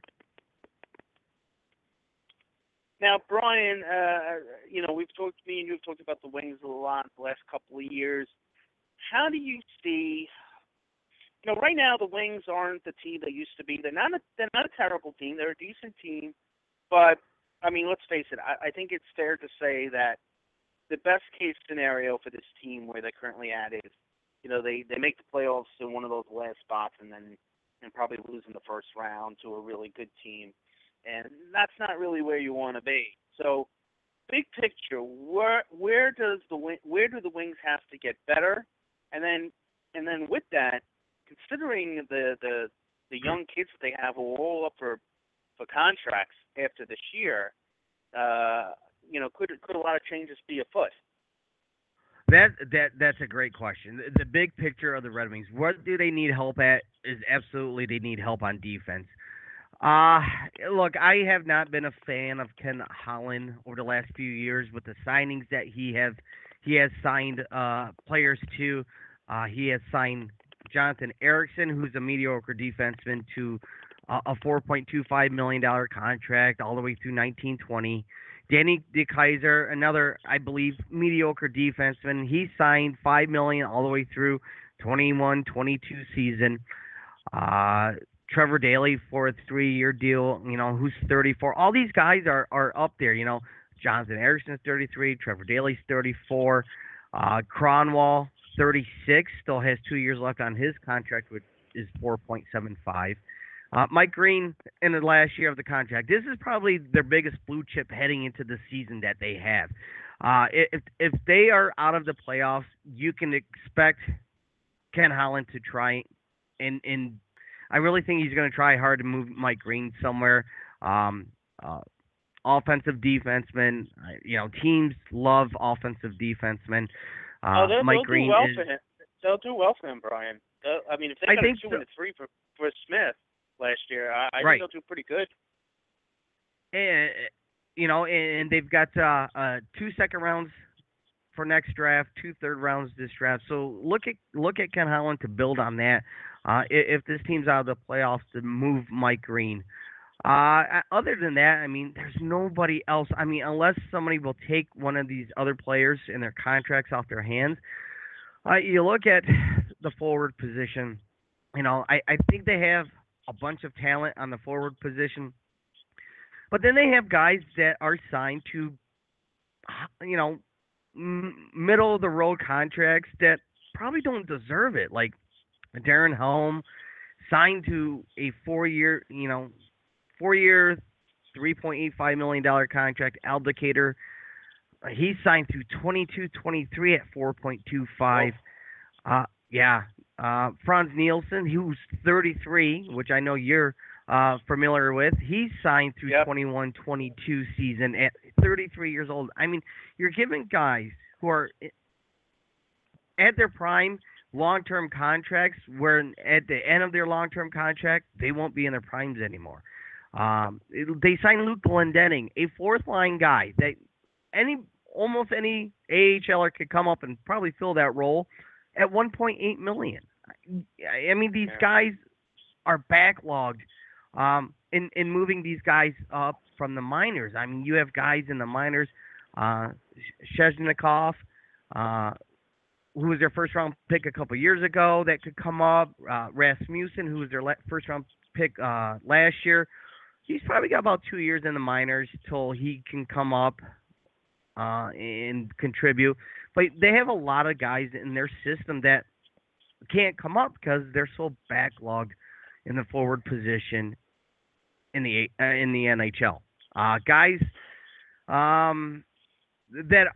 Now, Brian, uh, you know, we've talked, me and you have talked about the Wings a lot the last couple of years. How do you see, you know, right now the Wings aren't the team they used to be. They're not a, they're not a terrible team. They're a decent team, but I mean, let's face it. I, I think it's fair to say that the best case scenario for this team where they're currently at is, you know, they they make the playoffs in one of those last spots, and then and probably lose in the first round to a really good team, and that's not really where you want to be. So, big picture, where where does the where do the Wings have to get better, and then and then with that, considering the the the young kids that they have who are all up for for contracts after this year, uh, you know, could could a lot of changes be afoot? That that that's a great question. The, the big picture of the Red Wings, what do they need help at? Is absolutely they need help on defense. Uh look, I have not been a fan of Ken Holland over the last few years with the signings that he have he has signed uh players to. Uh he has signed Jonathan Ericsson, who's a mediocre defenseman, to uh, a $4.25 million contract all the way through 1920. Danny DeKeyser, another, I believe, mediocre defenseman. He signed 5 million all the way through 21 22 season. Uh, Trevor Daley for a three year deal, you know, who's 34. All these guys are, are up there, you know. Jonathan Ericsson's 33, Trevor Daley's 34, uh, Kronwall 36, still has two years left on his contract, which is 4.75. Uh, Mike Green in the last year of the contract. This is probably their biggest blue chip heading into the season that they have. Uh, if if they are out of the playoffs, you can expect Ken Holland to try and and I really think he's going to try hard to move Mike Green somewhere. Um, uh, offensive defenseman, you know, teams love offensive defensemen. Uh, oh, they'll, Mike they'll Green do well is, for him. They'll do well for him, Brian. They'll, I mean, if they got a two so. and a three for for Smith last year, I, I Right. think they'll do pretty good. and, you know, and they've got uh, uh, two second rounds for next draft, two third rounds this draft. So look at look at Ken Holland to build on that. Uh, if this team's out of the playoffs, to move Mike Green. Uh, other than that, I mean, there's nobody else. I mean, unless somebody will take one of these other players and their contracts off their hands. Uh, you look at the forward position. You know, I, I think they have a bunch of talent on the forward position. But then they have guys that are signed to, you know, m- middle of the road contracts that probably don't deserve it. Like Darren Helm signed to a four year, you know, four year, three point eight five million dollar contract. Abdelkader, uh, he signed through 22-23 at four point two five. Uh, yeah. Uh, Frans Nielsen, who's 33, which I know you're uh, familiar with. He signed through Yep. 21 22 season at 33 years old. I mean, you're giving guys who are at their prime long term contracts where at the end of their long term contract, they won't be in their primes anymore. Um, it- they signed Luke Glendening, a fourth line guy that any almost any AHLer could come up and probably fill that role at 1.8 million. I I mean, these Yeah. guys are backlogged um, in in moving these guys up from the minors. I mean, you have guys in the minors, uh, Svechnikov, uh, who was their first round pick a couple years ago that could come up. Uh, Rasmussen, who was their la- first round pick uh, last year. He's probably got about two years in the minors till he can come up uh, and contribute. But they have a lot of guys in their system that can't come up because they're so backlogged in the forward position in the uh, in the NHL. Uh, guys um, that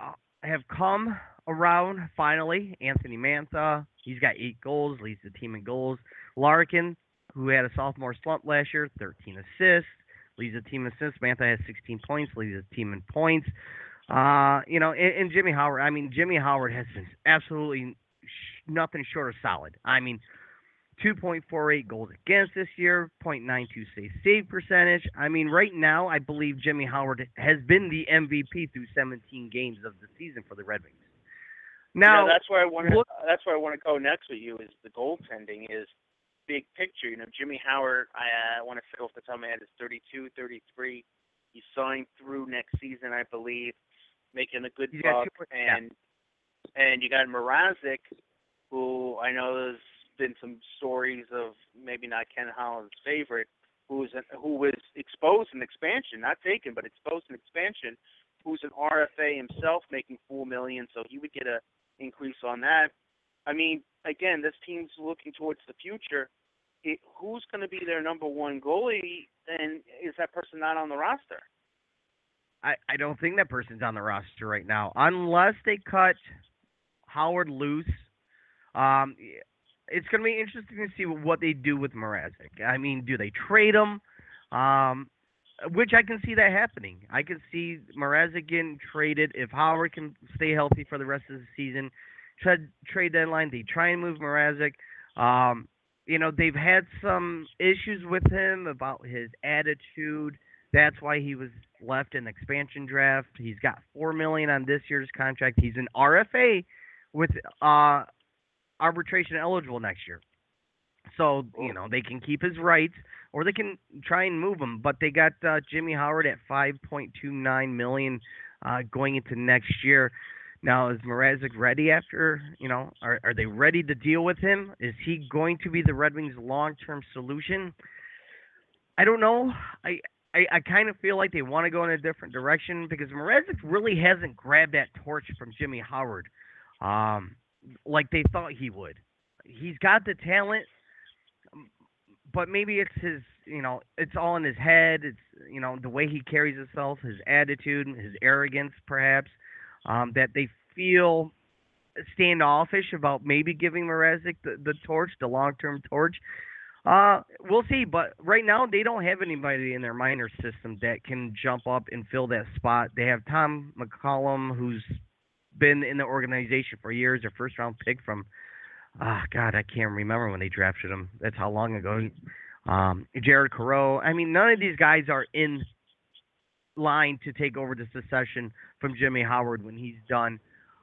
have come around finally. Anthony Mantha, he's got eight goals, leads the team in goals. Larkin, who had a sophomore slump last year, 13 assists, leads the team in assists. Mantha has 16 points, leads the team in points. Uh, you know, and, and Jimmy Howard. I mean, Jimmy Howard has been absolutely sh- nothing short of solid. I mean, 2.48 goals against this year, 0.92 save save percentage. I mean, right now, I believe Jimmy Howard has been the MVP through 17 games of the season for the Red Wings. Now, you know, that's where I want to. That's where I want to go next with you. Is the goaltending is big picture. You know, Jimmy Howard. I uh, want to say off the top of my head is 32, 33. He signed through next season, I believe, making a good He's buck. yeah. and and you got Mrazek, who I know there's been some stories of maybe not Ken Holland's favorite, who was an, who was exposed in expansion, not taken, but exposed in expansion, who's an RFA himself, making four million, so he would get a increase on that. I mean, again, this team's looking towards the future. it, who's going to be their number one goalie, and is that person not on the roster? I, I don't think that person's on the roster right now, unless they cut Howard loose. Um, it's going to be interesting to see what they do with Mrazek. I mean, do they trade him? Um, which I can see that happening. I can see Mrazek getting traded if Howard can stay healthy for the rest of the season. Trade trade deadline, they try and move Mrazek. Um, you know, they've had some issues with him about his attitude. That's why he was left in expansion draft. He's got four million on this year's contract. He's an RFA with uh, arbitration eligible next year. So you know they can keep his rights, or they can try and move him. But they got uh, Jimmy Howard at 5.29 million uh, going into next year. Now is Mrazek ready after you know? Are are they ready to deal with him? Is he going to be the Red Wings' long-term solution? I don't know. I I, I kind of feel like they want to go in a different direction because Mrazek really hasn't grabbed that torch from Jimmy Howard, um, like they thought he would. He's got the talent, but maybe it's his, you know, it's all in his head. It's you know the way he carries himself, his attitude, his arrogance, perhaps, um, that they feel standoffish about maybe giving Mrazek the, the torch, the long-term torch. Uh, we'll see. But right now, they don't have anybody in their minor system that can jump up and fill that spot. They have Tom McCollum, who's been in the organization for years, a first round pick from, oh God, I can't remember when they drafted him. That's how long ago. Um, Jared Coreau. I mean, none of these guys are in line to take over the succession from Jimmy Howard when he's done.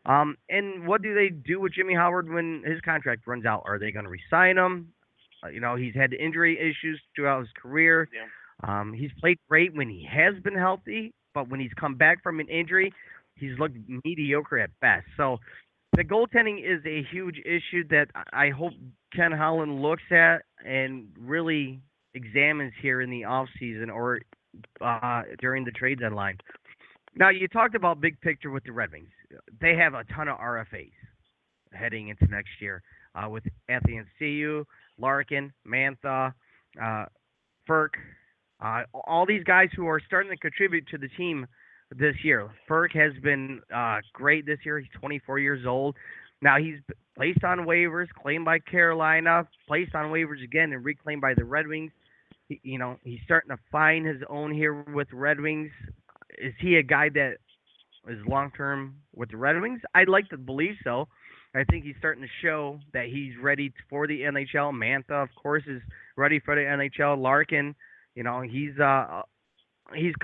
Um, and what do they do with Jimmy Howard when his contract runs out? Are they going to resign him? Uh, you know, he's had injury issues throughout his career. Yeah. Um, he's played great when he has been healthy, but when he's come back from an injury, he's looked mediocre at best. So the goaltending is a huge issue that I hope Ken Holland looks at and really examines here in the off season or uh, during the trade deadline. Now you talked about big picture with the Red Wings. They have a ton of RFAs heading into next year uh, with Anthony Ciu, Larkin, Mantha, uh, Frk, uh, all these guys who are starting to contribute to the team this year. Frk has been uh, great this year. He's 24 years old. Now he's placed on waivers, claimed by Carolina, placed on waivers again, and reclaimed by the Red Wings. You know, he's starting to find his own here with Red Wings. Is he a guy that is long term with the Red Wings? I'd like to believe so. I think he's starting to show that he's ready for the NHL. Mantha, of course, is ready for the NHL. Larkin, you know, he's uh he's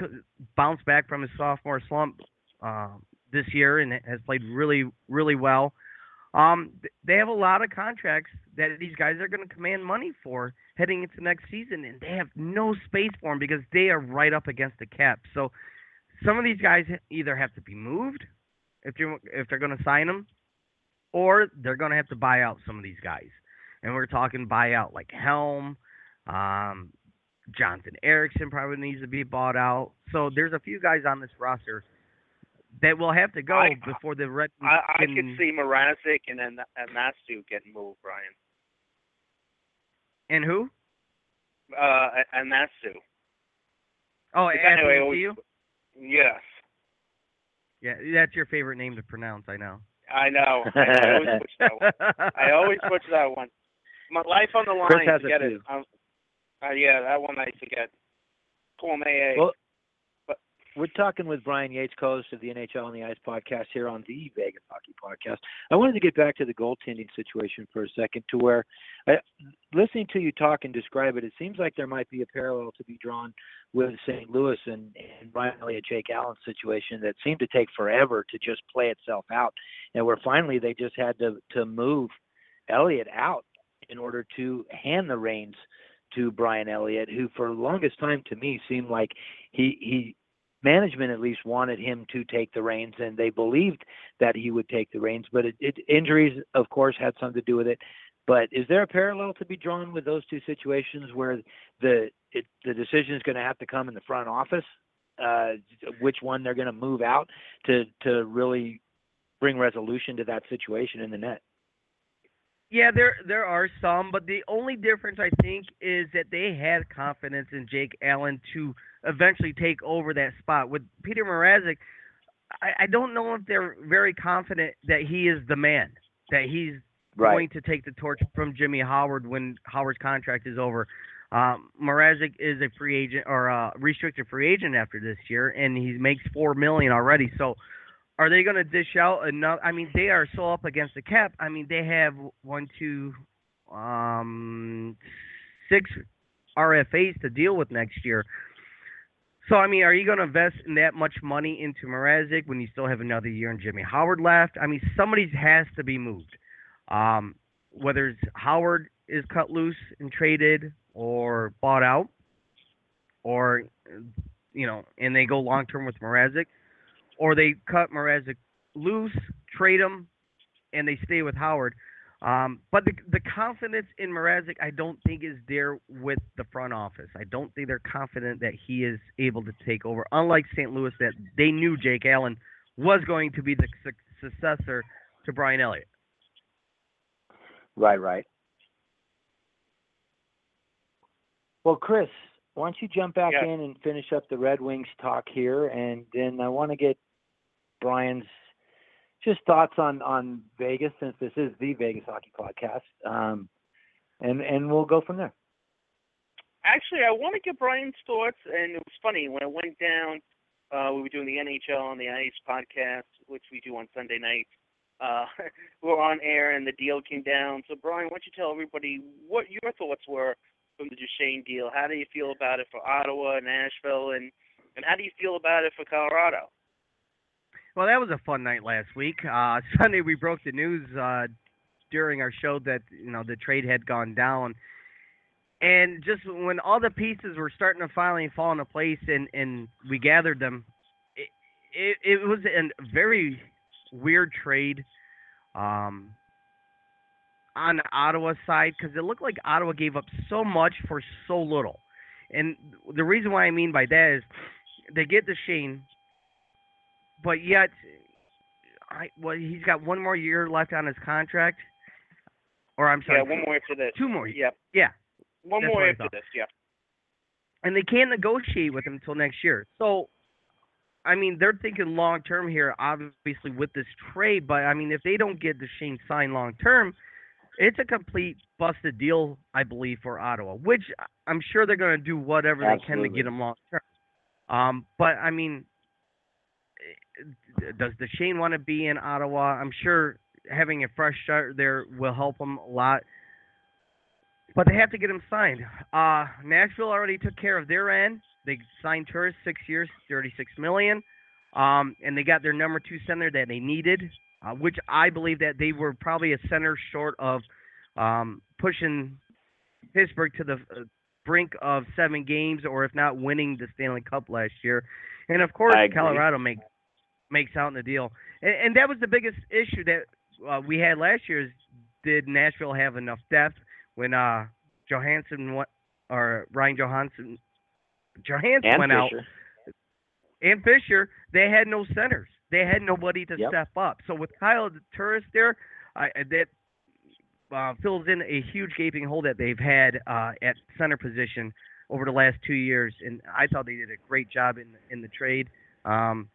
bounced back from his sophomore slump uh, this year and has played really really well. Um, they have a lot of contracts that these guys are going to command money for heading into next season, and they have no space for them because they are right up against the cap. So some of these guys either have to be moved if if they're going to sign them, or they're going to have to buy out some of these guys. And we're talking buyout like Helm, um, Jonathan Ericsson probably needs to be bought out. So there's a few guys on this roster that will have to go I, before the Red. I, I can, could see Mrazek and then and Matsu getting moved, Brian. And who? Uh, and Matsu. Oh, anyway, always, you? Yes. Yeah, that's your favorite name to pronounce. I know. I know. I always push that one. I always push that one. My life on the line Chris has to it get it. Um, uh, yeah, that one I forget. Paul May. Well, But- we're talking with Brian Yates, co-host of the NHL on the Ice podcast here on the Vegas Hockey Podcast. I wanted to get back to the goaltending situation for a second, to where, I, listening to you talk and describe it, it seems like there might be a parallel to be drawn with St. Louis and, and Brian Elliott, Jake Allen situation that seemed to take forever to just play itself out, and where finally they just had to to move Elliott out in order to hand the reins to Brian Elliott, who for the longest time to me seemed like he he management at least wanted him to take the reins and they believed that he would take the reins. But it, it injuries of course had something to do with it. But is there a parallel to be drawn with those two situations where the it, the decision is going to have to come in the front office uh, which one they're going to move out to to really bring resolution to that situation in the net Yeah, there there are some, but the only difference I think is that they had confidence in Jake Allen to eventually take over that spot. With Peter Mrazek, I, I don't know if they're very confident that he is the man, that he's Right. going to take the torch from Jimmy Howard when Howard's contract is over. Um, Mrazek is a free agent or a restricted free agent after this year, and he makes four million already. So, are they going to dish out enough? I mean, they are so up against the cap. I mean, they have one, two, um, six RFAs to deal with next year. So, I mean, are you going to invest in that much money into Mrazek when you still have another year and Jimmy Howard left? I mean, somebody has to be moved. Um, whether it's Howard is cut loose and traded or bought out, or you know, and they go long term with Mrazek, or they cut Mrazek loose, trade him, and they stay with Howard. Um, but the the confidence in Mrazek, I don't think is there with the front office. I don't think they're confident that he is able to take over. Unlike St. Louis, that they knew Jake Allen was going to be the su- successor to Brian Elliott. Right, right. Well, Chris, why don't you jump back Yeah. in and finish up the Red Wings talk here, and then I want to get Brian's just thoughts on on Vegas since this is the Vegas Hockey Podcast, um, and and we'll go from there. Actually, I want to get Brian's thoughts, and it was funny when I went down. Uh, we were doing the NHL on the Ice podcast, which we do on Sunday nights. Uh, we were on air, and the deal came down. So, Brian, why don't you tell everybody what your thoughts were from the Duchene deal? How do you feel about it for Ottawa, and Nashville, and and how do you feel about it for Colorado? Well, that was a fun night last week. Uh, Sunday we broke the news uh, during our show that you know the trade had gone down, and just when all the pieces were starting to finally fall into place and and we gathered them, it it, it was a very weird trade. Um, on the Ottawa side, because it looked like Ottawa gave up so much for so little, and the reason why I mean by that is they get the Shane, but yet, I well, he's got one more year left on his contract, or I'm sorry, Yeah, one more after this. two more. Yep. Yeah, One That's more after this. Yeah. and they can't negotiate with him until next year. So, I mean, they're thinking long term here, obviously with this trade. But I mean, if they don't get the Shane signed long term, it's a complete busted deal, I believe, for Ottawa. Which I'm sure they're going to do whatever they can to get him long term. Um, but I mean, eh, does Shane want to be in Ottawa? I'm sure having a fresh start there will help him a lot. But they have to get him signed. Uh, Nashville already took care of their end. They signed Turris six years, thirty-six million, um, and they got their number two center that they needed, uh, which I believe that they were probably a center short of um, pushing Pittsburgh to the uh, brink of seven games, or if not winning the Stanley Cup last year. And of course, Colorado make, makes out in the deal, and, and that was the biggest issue that uh, we had last year. Is did Nashville have enough depth when uh, Johansen went, or Ryan Johansen Johansen And went out Fisher. And Fisher, they had no centers. They had nobody to Yep. step up. So with Kyle the Turris there, I, that uh, fills in a huge gaping hole that they've had uh, at center position over the last two years. And I thought they did a great job in in the trade. Um,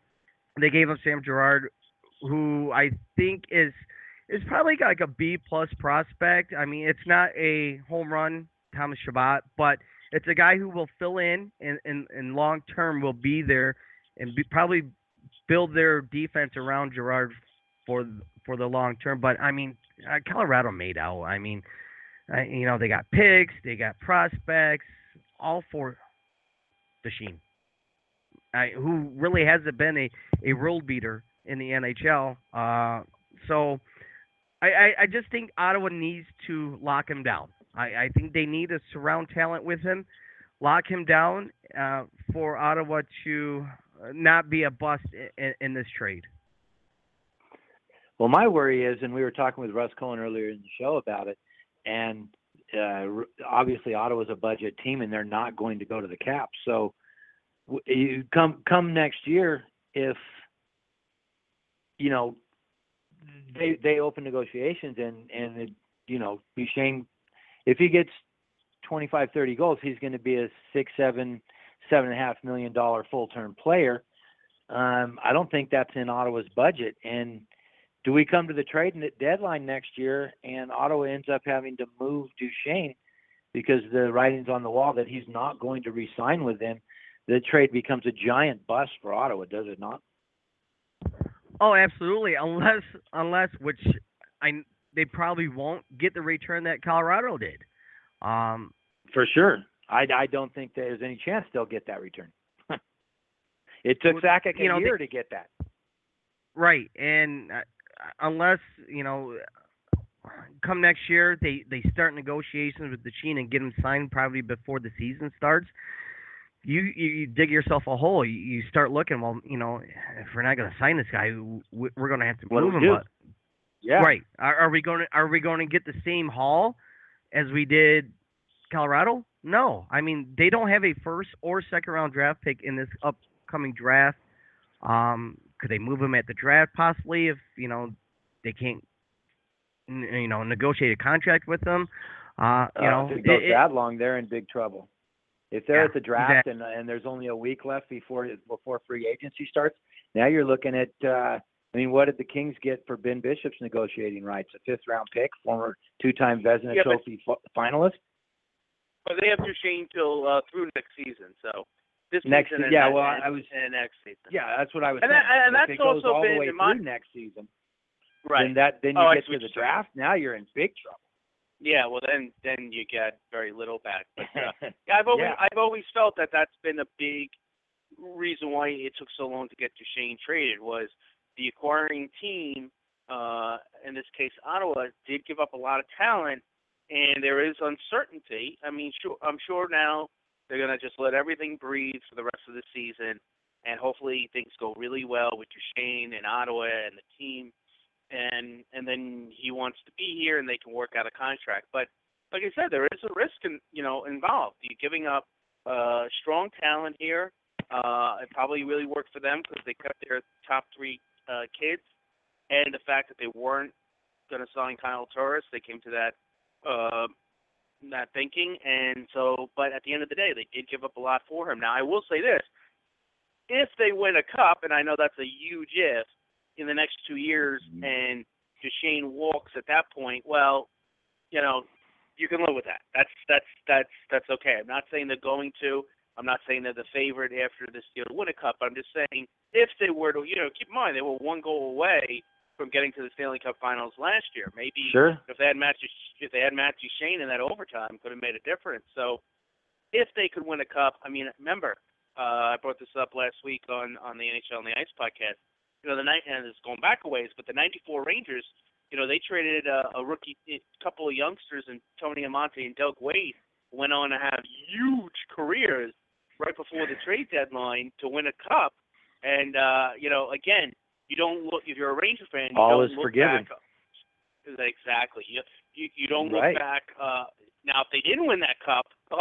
they gave up Sam Girard, who I think is is probably like a B plus prospect. I mean, it's not a home run Thomas Chabot, but it's a guy who will fill in and and, and long term will be there and be, probably build their defense around Girard for for the long term. But I mean, uh, Colorado made out. I mean, uh, you know, they got picks, they got prospects, all for Duchene, I, who really hasn't been a a world beater in the NHL. Uh, so. I, I, I just think Ottawa needs to lock him down. I, I think they need to surround talent with him, lock him down uh, for Ottawa to not be a bust in, in this trade. Well, my worry is, and we were talking with Russ Cohen earlier in the show about it, and uh, obviously Ottawa's a budget team, and they're not going to go to the cap. So, you come come next year, if you know they they open negotiations and and it, you know, Duchene, if he gets 25, 30 goals, he's going to be a six, seven, seven and a half million dollar full term player. Um, I don't think that's in Ottawa's budget. And do we come to the trade deadline next year and Ottawa ends up having to move Duchene because the writing's on the wall that he's not going to re-sign with them? The trade becomes a giant bust for Ottawa, does it not? Oh, absolutely. Unless, unless which I they probably won't get the return that Colorado did. Um, for sure. I, I don't think there's any chance they'll get that return. it took Sakic a you know, year they, to get that. Right, and uh, unless you know, come next year they they start negotiations with the Sheen and get him signed probably before the season starts. You, you you dig yourself a hole. You, you start looking. Well, you know, if we're not going to sign this guy, we're going to have to move him. But, yeah. Right. Are, are we going to are we going to get the same haul as we did Colorado? No. I mean, they don't have a first or second round draft pick in this upcoming draft. Um, could they move him at the draft possibly if you know they can't you know negotiate a contract with them? Uh, you uh, know, if it goes it, that long, they're in big trouble. If they're Yeah, at the draft exactly. and and there's only a week left before before free agency starts, now you're looking at. uh I mean, what did the Kings get for Ben Bishop's negotiating rights? A fifth round pick, former two time Vezina Yeah, but- Trophy fi- finalist. But they have Duchene till uh, through next season, so this Next season yeah, and, well, and, I was- and next season. Yeah, that's what I was And that- and that's it goes also all been the way in my- through next season, right. then that then you Oh, get to the draft. Now you're in big trouble. Yeah, well then then you get very little back. But uh, yeah, I've always Yeah. I've always felt that that's been a big reason why it took so long to get Duchene traded was the acquiring team, uh, in this case Ottawa, did give up a lot of talent, and there is uncertainty. I mean, sure, I'm sure now they're gonna just let everything breathe for the rest of the season, and hopefully things go really well with Duchene and Ottawa and the team and and then he wants to be here and they can work out a contract. But like I said, there is a risk in, you know involved. You're giving up uh, strong talent here. Uh, it probably really worked for them because they kept their top three uh, kids, and the fact that they weren't going to sign Kyle Turris, they came to that uh, that thinking. And so, but at the end of the day, they did give up a lot for him. Now, I will say this: if they win a cup, and I know that's a huge if, in the next two years, and Duchene walks at that point, well, you know, you can live with that. That's that's that's that's okay. I'm not saying they're going to. I'm not saying they're the favorite after this deal to win a cup. But I'm just saying if they were to, you know, keep in mind they were one goal away from getting to the Stanley Cup Finals last year. Maybe Sure. if they had Matt Duch- if they had Matt Duchene in that overtime, could have made a difference. So if they could win a cup, I mean, remember uh, I brought this up last week on on the NHL on the Ice podcast. You know, the night and it's going back a ways, but the '94 Rangers, you know, they traded a, a rookie, a couple of youngsters, and Tony Amonte and Doug Weight went on to have huge careers right before the trade deadline to win a cup. And uh, you know, again, you don't look if you're a Ranger fan, you All don't is look forgiven. back. Exactly. You you, you don't look back. Uh, now, if they didn't win that cup, oh,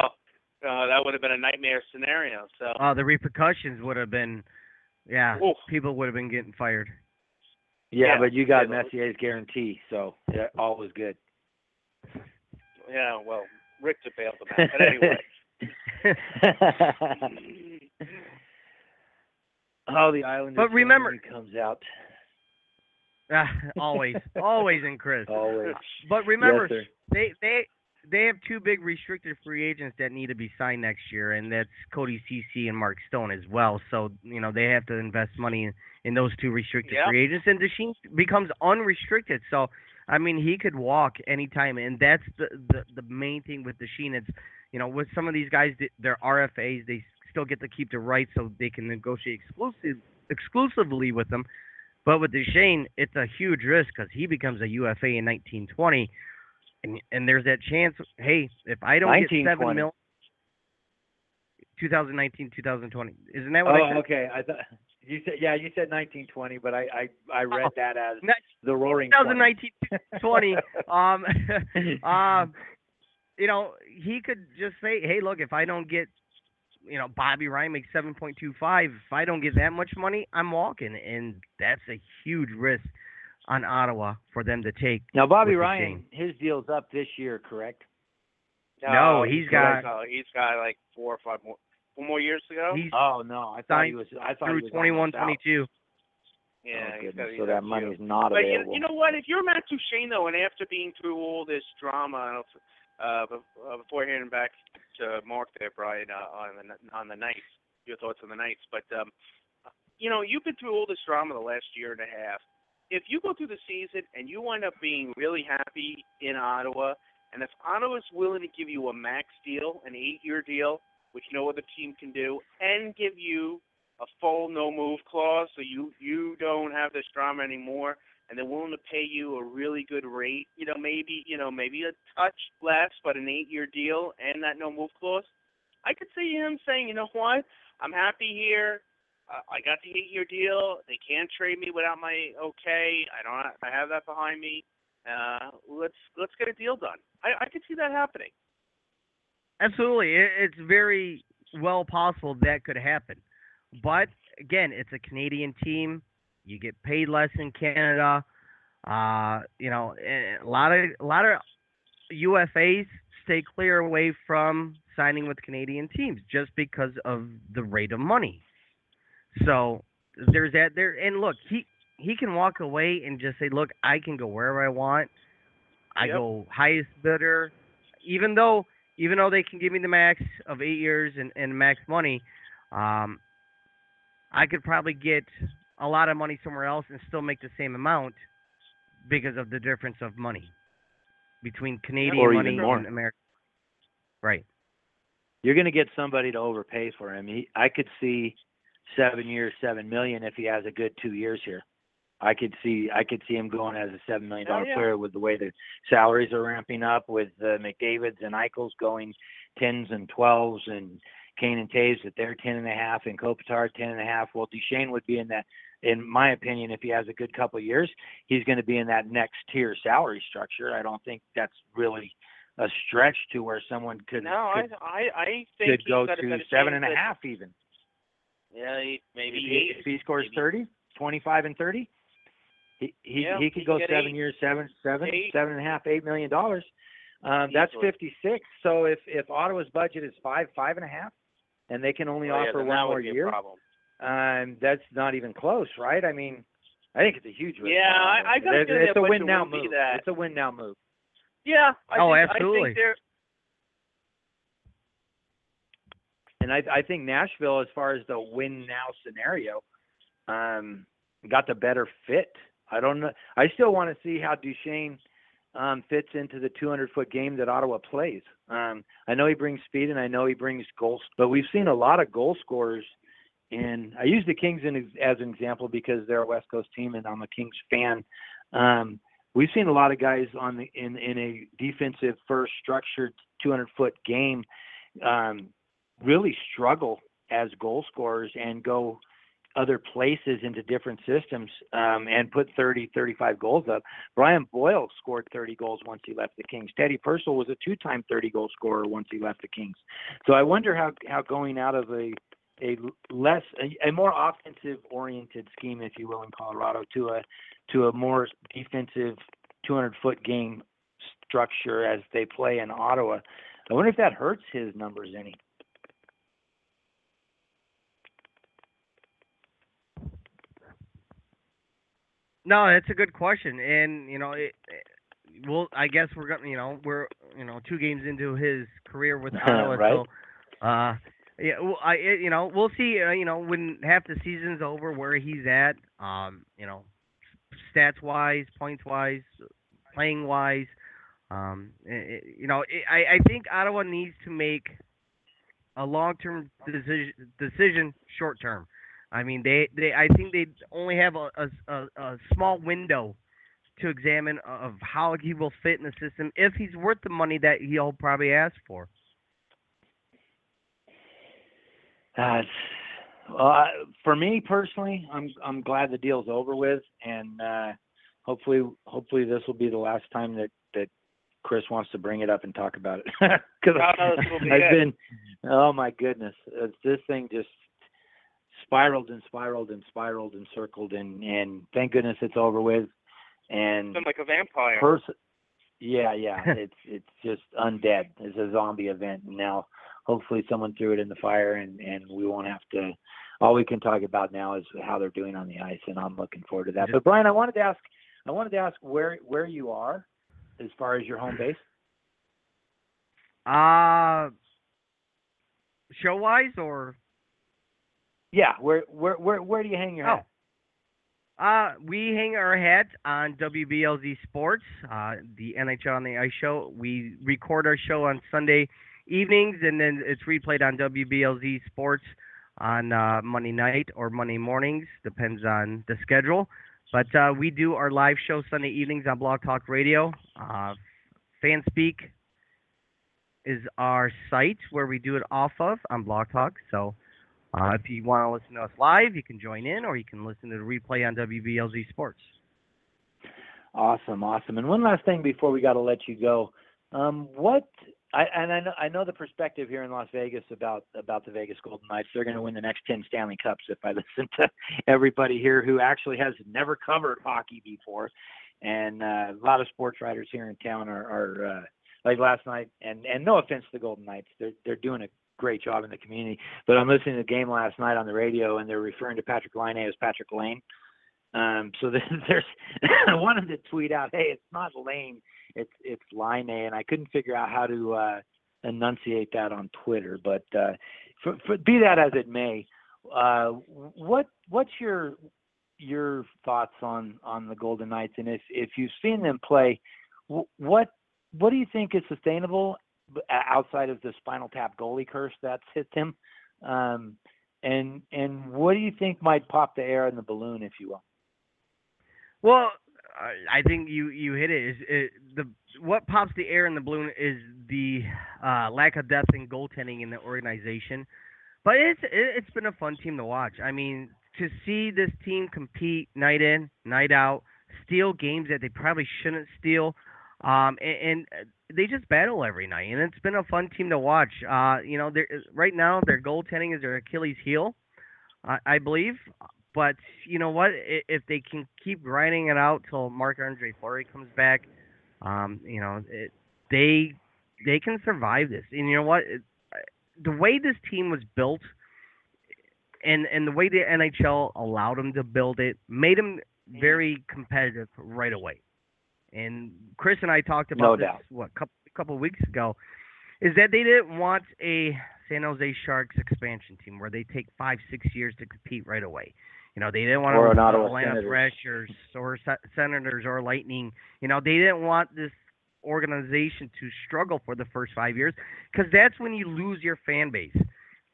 uh, that would have been a nightmare scenario. So, uh, the repercussions would have been, yeah, Oof. people would have been getting fired. Yeah, Yeah. but you got Yeah, but- Messier's guarantee, so yeah, all was good. yeah, well, Rick to bail them out. But anyway, oh, the Islanders. But remember- family comes out Ah, always, always in Chris. always. But remember, yes, they they they have two big restricted free agents that need to be signed next year, and that's Cody Ceci and Mark Stone as well. So you know they have to invest money in, in those two restricted Yeah. free agents, and Duchene becomes unrestricted. So I mean he could walk anytime, and that's the the, the main thing with Duchene. It's you know with some of these guys, th- they're RFAs, they still get to keep the rights, so they can negotiate exclusive exclusively with them. But with Duchene, it's a huge risk because he becomes a UFA in 1920, and and there's that chance. Hey, if I don't get seven mil, 2019, 2020, isn't that what I Oh, said? okay. I thought you said yeah, you said 1920, but I I, I read Oh, that as the Roaring 2019, 20. 20. um, um, you know, he could just say, hey, look, if I don't get, you know, Bobby Ryan makes 7.25. If I don't get that much money, I'm walking, and that's a huge risk. on Ottawa for them to take. Now, Bobby Ryan, his deal's up this year, correct? No, he's got- uh, he's got like four or five more four more years to go. He's Oh no, I thought he signed was. I thought through he was 21, 22. yeah, oh, goodness. so that got money's not But you, available. you know what? If you're Matt Duchene though, and after being through all this drama, uh, uh, before heading back to Mark there, Brian, uh, on the on the Knights, your thoughts on the Knights. But um, you know, you've been through all this drama the last year and a half. If you go through the season and you wind up being really happy in Ottawa, and if Ottawa's willing to give you a max deal, an eight-year deal, which no other team can do, and give you a full no-move clause, so you you don't have this drama anymore, and they're willing to pay you a really good rate, you know, maybe you know maybe a touch less, but an eight-year deal and that no-move clause, I could see him saying, you know what, I'm happy here. Uh, I got the eight-year deal. They can't trade me without my okay. I don't. I have that behind me. Uh, let's let's get a deal done. I, I could see that happening. Absolutely, it, it's very well possible that could happen. But again, it's a Canadian team. You get paid less in Canada. Uh, you know, a lot of a lot of UFAs stay clear away from signing with Canadian teams just because of the rate of money. So there's that there. And look, he he can walk away and just say, look, I can go wherever I want. I Yep. go highest bidder, even though even though they can give me the max of eight years and, and max money, um, I could probably get a lot of money somewhere else and still make the same amount because of the difference of money between Canadian Or money more. and American. Right. You're going to get somebody to overpay for him. He, I could see seven years, seven million if he has a good two years here. I could see I could see him going as a seven million dollar Oh, yeah. player with the way the salaries are ramping up, with uh, McDavid's and Eichels going tens and twelves, and Kane and Toews at their ten and a half, and Kopitar ten and a half. Well, Duchene would be in that. In my opinion, if he has a good couple of years, he's going to be in that next tier salary structure. I don't think that's really a stretch to where someone could No, could, I I I think could go to seven and a half seven chance and a at- half even. Yeah, he- maybe if he, eight. if he scores maybe. 30, 25 and 30, he he, Yeah, he he could go seven eight. years, seven, seven, Eight. seven and a half, eight million dollars. Um, that's 56. So if if Ottawa's budget is five, five and a half, and they can only Oh, offer then one more would be a year, um, that's not even close, right? I mean, I think it's a huge risk. Yeah, I-. I it's, give it's a win now move. that. It's a win now move. Yeah, I Oh, think, I absolutely. think And I, I think Nashville, as far as the win now scenario, um, got the better fit. I don't know. I still want to see how Duchene um, fits into the 200 foot game that Ottawa plays. Um, I know he brings speed and I know he brings goals, but we've seen a lot of goal scorers. And I use the Kings in, as an example because they're a West Coast team and I'm a Kings fan. Um, we've seen a lot of guys on the in in a defensive first structured 200 foot game um, really struggle as goal scorers and go other places into different systems um, and put 30, 35 goals up. Brian Boyle scored 30 goals once he left the Kings. Teddy Purcell was a two-time 30 goal scorer once he left the Kings. So I wonder how how going out of a a less a, a more offensive oriented scheme, if you will, in Colorado to a to a more defensive 200 foot game structure as they play in Ottawa. I wonder if that hurts his numbers any. No, that's a good question, and you know, it, it, well, I guess we're gonna, you know, we're, you know, two games into his career with Ottawa, Right. so, uh, yeah, well, I, it, you know, we'll see, uh, you know, when half the season's over, where he's at, um, you know, stats wise, points wise, playing wise, um, i i you know, it, I, I think Ottawa needs to make a long-term decision, decision short-term. I mean, they, they I think they only have a, a, a, a small window to examine of how he will fit in the system if he's worth the money that he'll probably ask for. Uh, it's, uh, for me personally, I'm I'm glad the deal's over with, and uh, hopefully hopefully this will be the last time that that Chris wants to bring it up and talk about it because Oh, no, this will be I've it. been oh my goodness, this thing just spiraled and spiraled and spiraled and circled, and and thank goodness it's over with. and Been like a vampire. person yeah yeah it's it's just undead. It's a zombie event. Now hopefully someone threw it in the fire and and we won't have to all we can talk about now is how they're doing on the ice and i'm looking forward to that. But brian i wanted to ask i wanted to ask where where you are as far as your home base? Uh, show wise or yeah where where where, where do you hang your Oh. hat Uh, we hang our hat on WBLZ Sports, uh, the NHL on the Ice show. We record our show on Sunday evenings, and then it's replayed on WBLZ Sports on uh, Monday night or Monday mornings, depends on the schedule. But uh, we do our live show Sunday evenings on Blog Talk Radio. Uh, Fanspeak is our site where we do it off of on Blog Talk. So uh, if you want to listen to us live, you can join in, or you can listen to the replay on WBLZ Sports. Awesome, awesome. And one last thing before we got to let you go, um, what I and I know I know the perspective here in Las Vegas about about the Vegas Golden Knights. They're going to win the next ten Stanley Cups. If I listen to everybody here who actually has never covered hockey before, and uh, a lot of sports writers here in town are, are uh, like last night. And and no offense to the Golden Knights, they're they're doing a great job in the community. But I'm listening to the game last night on the radio, and they're referring to Patrick Line as Patrick Lane. Um, so there's, I wanted to tweet out, hey, it's not Lane, it's it's Line, and I couldn't figure out how to uh, enunciate that on Twitter. But uh, for, for, be that as it may, uh, what what's your your thoughts on on the Golden Knights, and if if you've seen them play, what what do you think is sustainable outside of the spinal tap goalie curse that's hit them? Um, and and what do you think might pop the air in the balloon, if you will? Well, I think you you hit it. Is it, the what pops the air in the balloon is the uh, lack of depth in goaltending in the organization. But it's it, it's been a fun team to watch. I mean, to see this team compete night in, night out, steal games that they probably shouldn't steal, um, and, and they just battle every night, and it's been a fun team to watch. Uh, you know, right now their goaltending is their Achilles heel, I, I believe. But you know what? If they can keep grinding it out till Marc-Andre Fleury comes back, um, you know, it, they they can survive this. And you know what? It, the way this team was built, and and the way the NHL allowed them to build it, made them very competitive right away. And Chris and I talked about No this doubt. what couple couple of weeks ago, is that they didn't want a San Jose Sharks expansion team where they take five six years to compete right away. You know, they didn't want Or to lose Ottawa Atlanta Senators. Thrashers or Se- Senators or Lightning. You know, they didn't want this organization to struggle for the first five years because that's when you lose your fan base.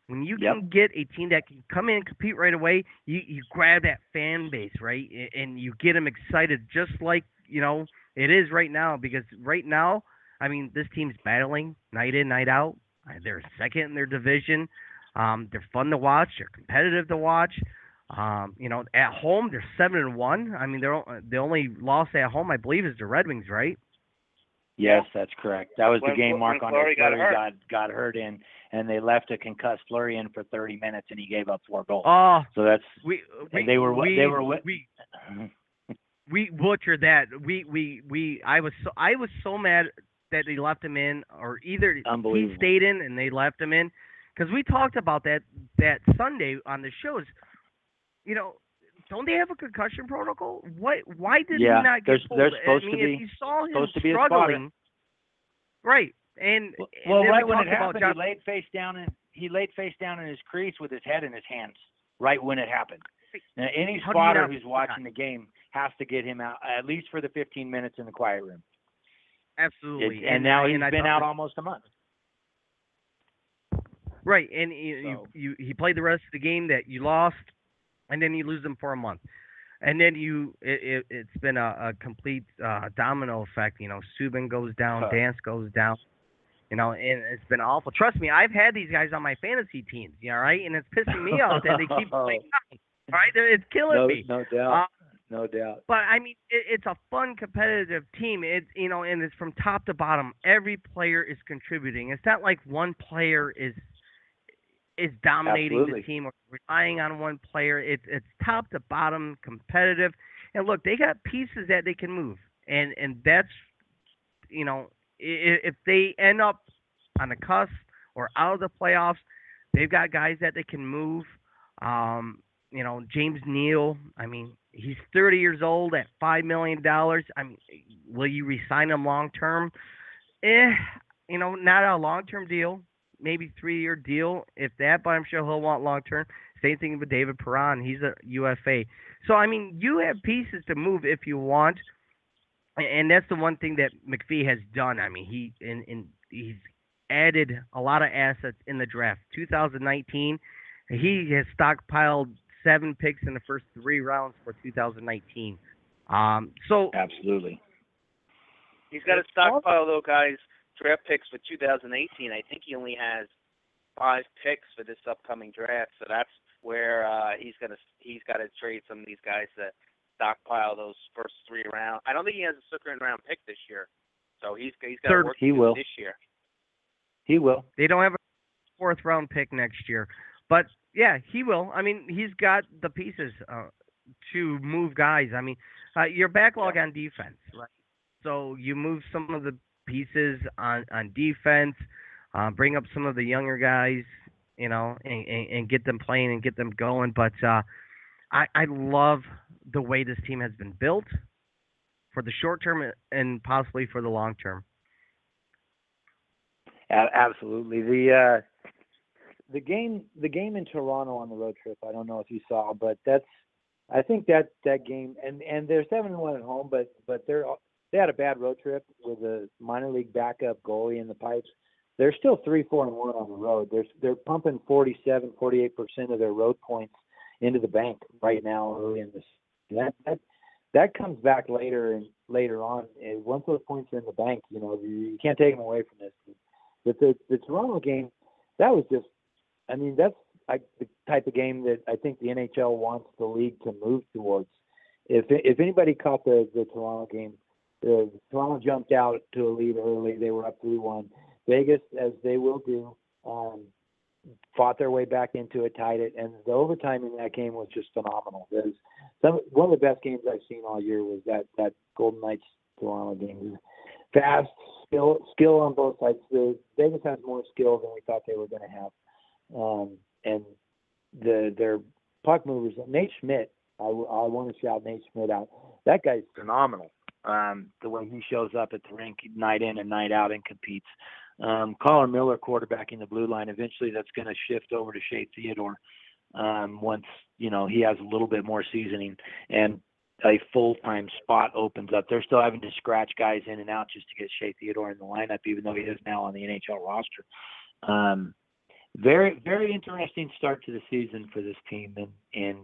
When you Yep. can get a team that can come in and compete right away, you you grab that fan base right and you get them excited, just like you know it is right now. Because right now, I mean, this team's battling night in, night out. Uh, They're second in their division. Um, they're fun to watch. They're competitive to watch. Um, you know, at home they're seven and one. I mean, they're the only loss at home, I believe, is the Red Wings, right? Yes, that's correct. That was the game Marc-Andre Fleury got hurt. got got hurt in, and they left a concussed Fleury in for 30 minutes, and he gave up four goals. Oh, so that's we, we they were we, they were wi- we we butchered that. We we we I was so I was so mad that they left him in, or either he stayed in and they left him in, because we talked about that that Sunday on the shows. You know, don't they have a concussion protocol? What? Why did Yeah, he not get pulled? there's I supposed to mean, be- if you saw him supposed to be struggling, right? And Well, and well, right when it happened, John- he laid face down and he laid face down in his crease with his head in his hands. Right when it happened. Now, any How spotter who's watching the game has to get him out at least for the 15 minutes in the quiet room. absolutely, It- and, now and he's I been out that- almost a month. Right, and you, So- you you he played the rest of the game that you lost, and then you lose them for a month, and then you it, it it's been a, a complete uh, domino effect. You know, Subban goes down, Huh. Dansk goes down, you know, and it's been awful. Trust me, I've had these guys on my fantasy teams, you know, right, and it's pissing me off that they keep playing down. Right, it's killing No, me. no doubt. Uh, no doubt. but I mean, it, it's a fun, competitive team. It's you know, and it's from top to bottom. Every player is contributing. It's not like one player is is dominating Absolutely. the team or relying on one player. It's it's top to bottom competitive, And look, they got pieces that they can move, and and that's you know if, if they end up on the cusp or out of the playoffs, they've got guys that they can move. Um, you know, James Neal. I mean, he's 30 years old at five million dollars. I mean, will you resign him long term? Eh, you know, not a long term deal. Maybe three year deal, if that. But I'm sure he'll want long term. Same thing with David Perron. He's a UFA. So I mean, you have pieces to move if you want, and that's the one thing that McPhee has done. I mean, he in in he's added a lot of assets in the draft. 2019, he has stockpiled seven picks in the first three rounds for 2019. Um, so absolutely, he's got a stockpile though, guys. Draft picks for 2018. I think he only has five picks for this upcoming draft, so that's where uh, he's gonna he's got to trade some of these guys to stockpile those first three rounds. I don't think he has a second round pick this year, so he's he's got to work he will. this year. He will. They don't have a fourth round pick next year, but yeah, he will. I mean, he's got the pieces uh, to move guys. I mean, uh, your backlog on defense, right? So you move some of the pieces on on defense, uh, bring up some of the younger guys, you know, and, and, and get them playing and get them going. But uh, I I love the way this team has been built for the short term and possibly for the long term. Absolutely. The uh, the game the game in Toronto on the road trip. I don't know if you saw, but that's I think that that game and and they're seven and one at home, but but they're they had a bad road trip with a minor league backup goalie in the pipes. They're still three four and one on the road. They're they're pumping 47 48 percent of their road points into the bank right now early in this. That that that comes back later and later on. And once those points are in the bank, you know you, you can't take them away from this. But the the Toronto game, that was just I mean, that's I, the type of game that I think the NHL wants the league to move towards. If if anybody caught the the Toronto game, uh, Toronto jumped out to a lead early. They were up three one. Vegas, as they will do, um, fought their way back into it, tied it, and the overtime in that game was just phenomenal. It was some one of the best games I've seen all year was that that Golden Knights Toronto game. Fast, skill, skill on both sides. The Vegas has more skill than we thought they were going to have. Um, and the their puck movers, Nate Schmidt, I, I want to shout Nate Schmidt out. That guy's phenomenal. Um, the way he shows up at the rink night in and night out and competes. Um, Colin Miller quarterbacking the blue line. Eventually, that's going to shift over to Shea Theodore um, once you know he has a little bit more seasoning and a full time spot opens up. They're still having to scratch guys in and out just to get Shea Theodore in the lineup, even though he is now on the NHL roster. Um, very very interesting start to the season for this team. And and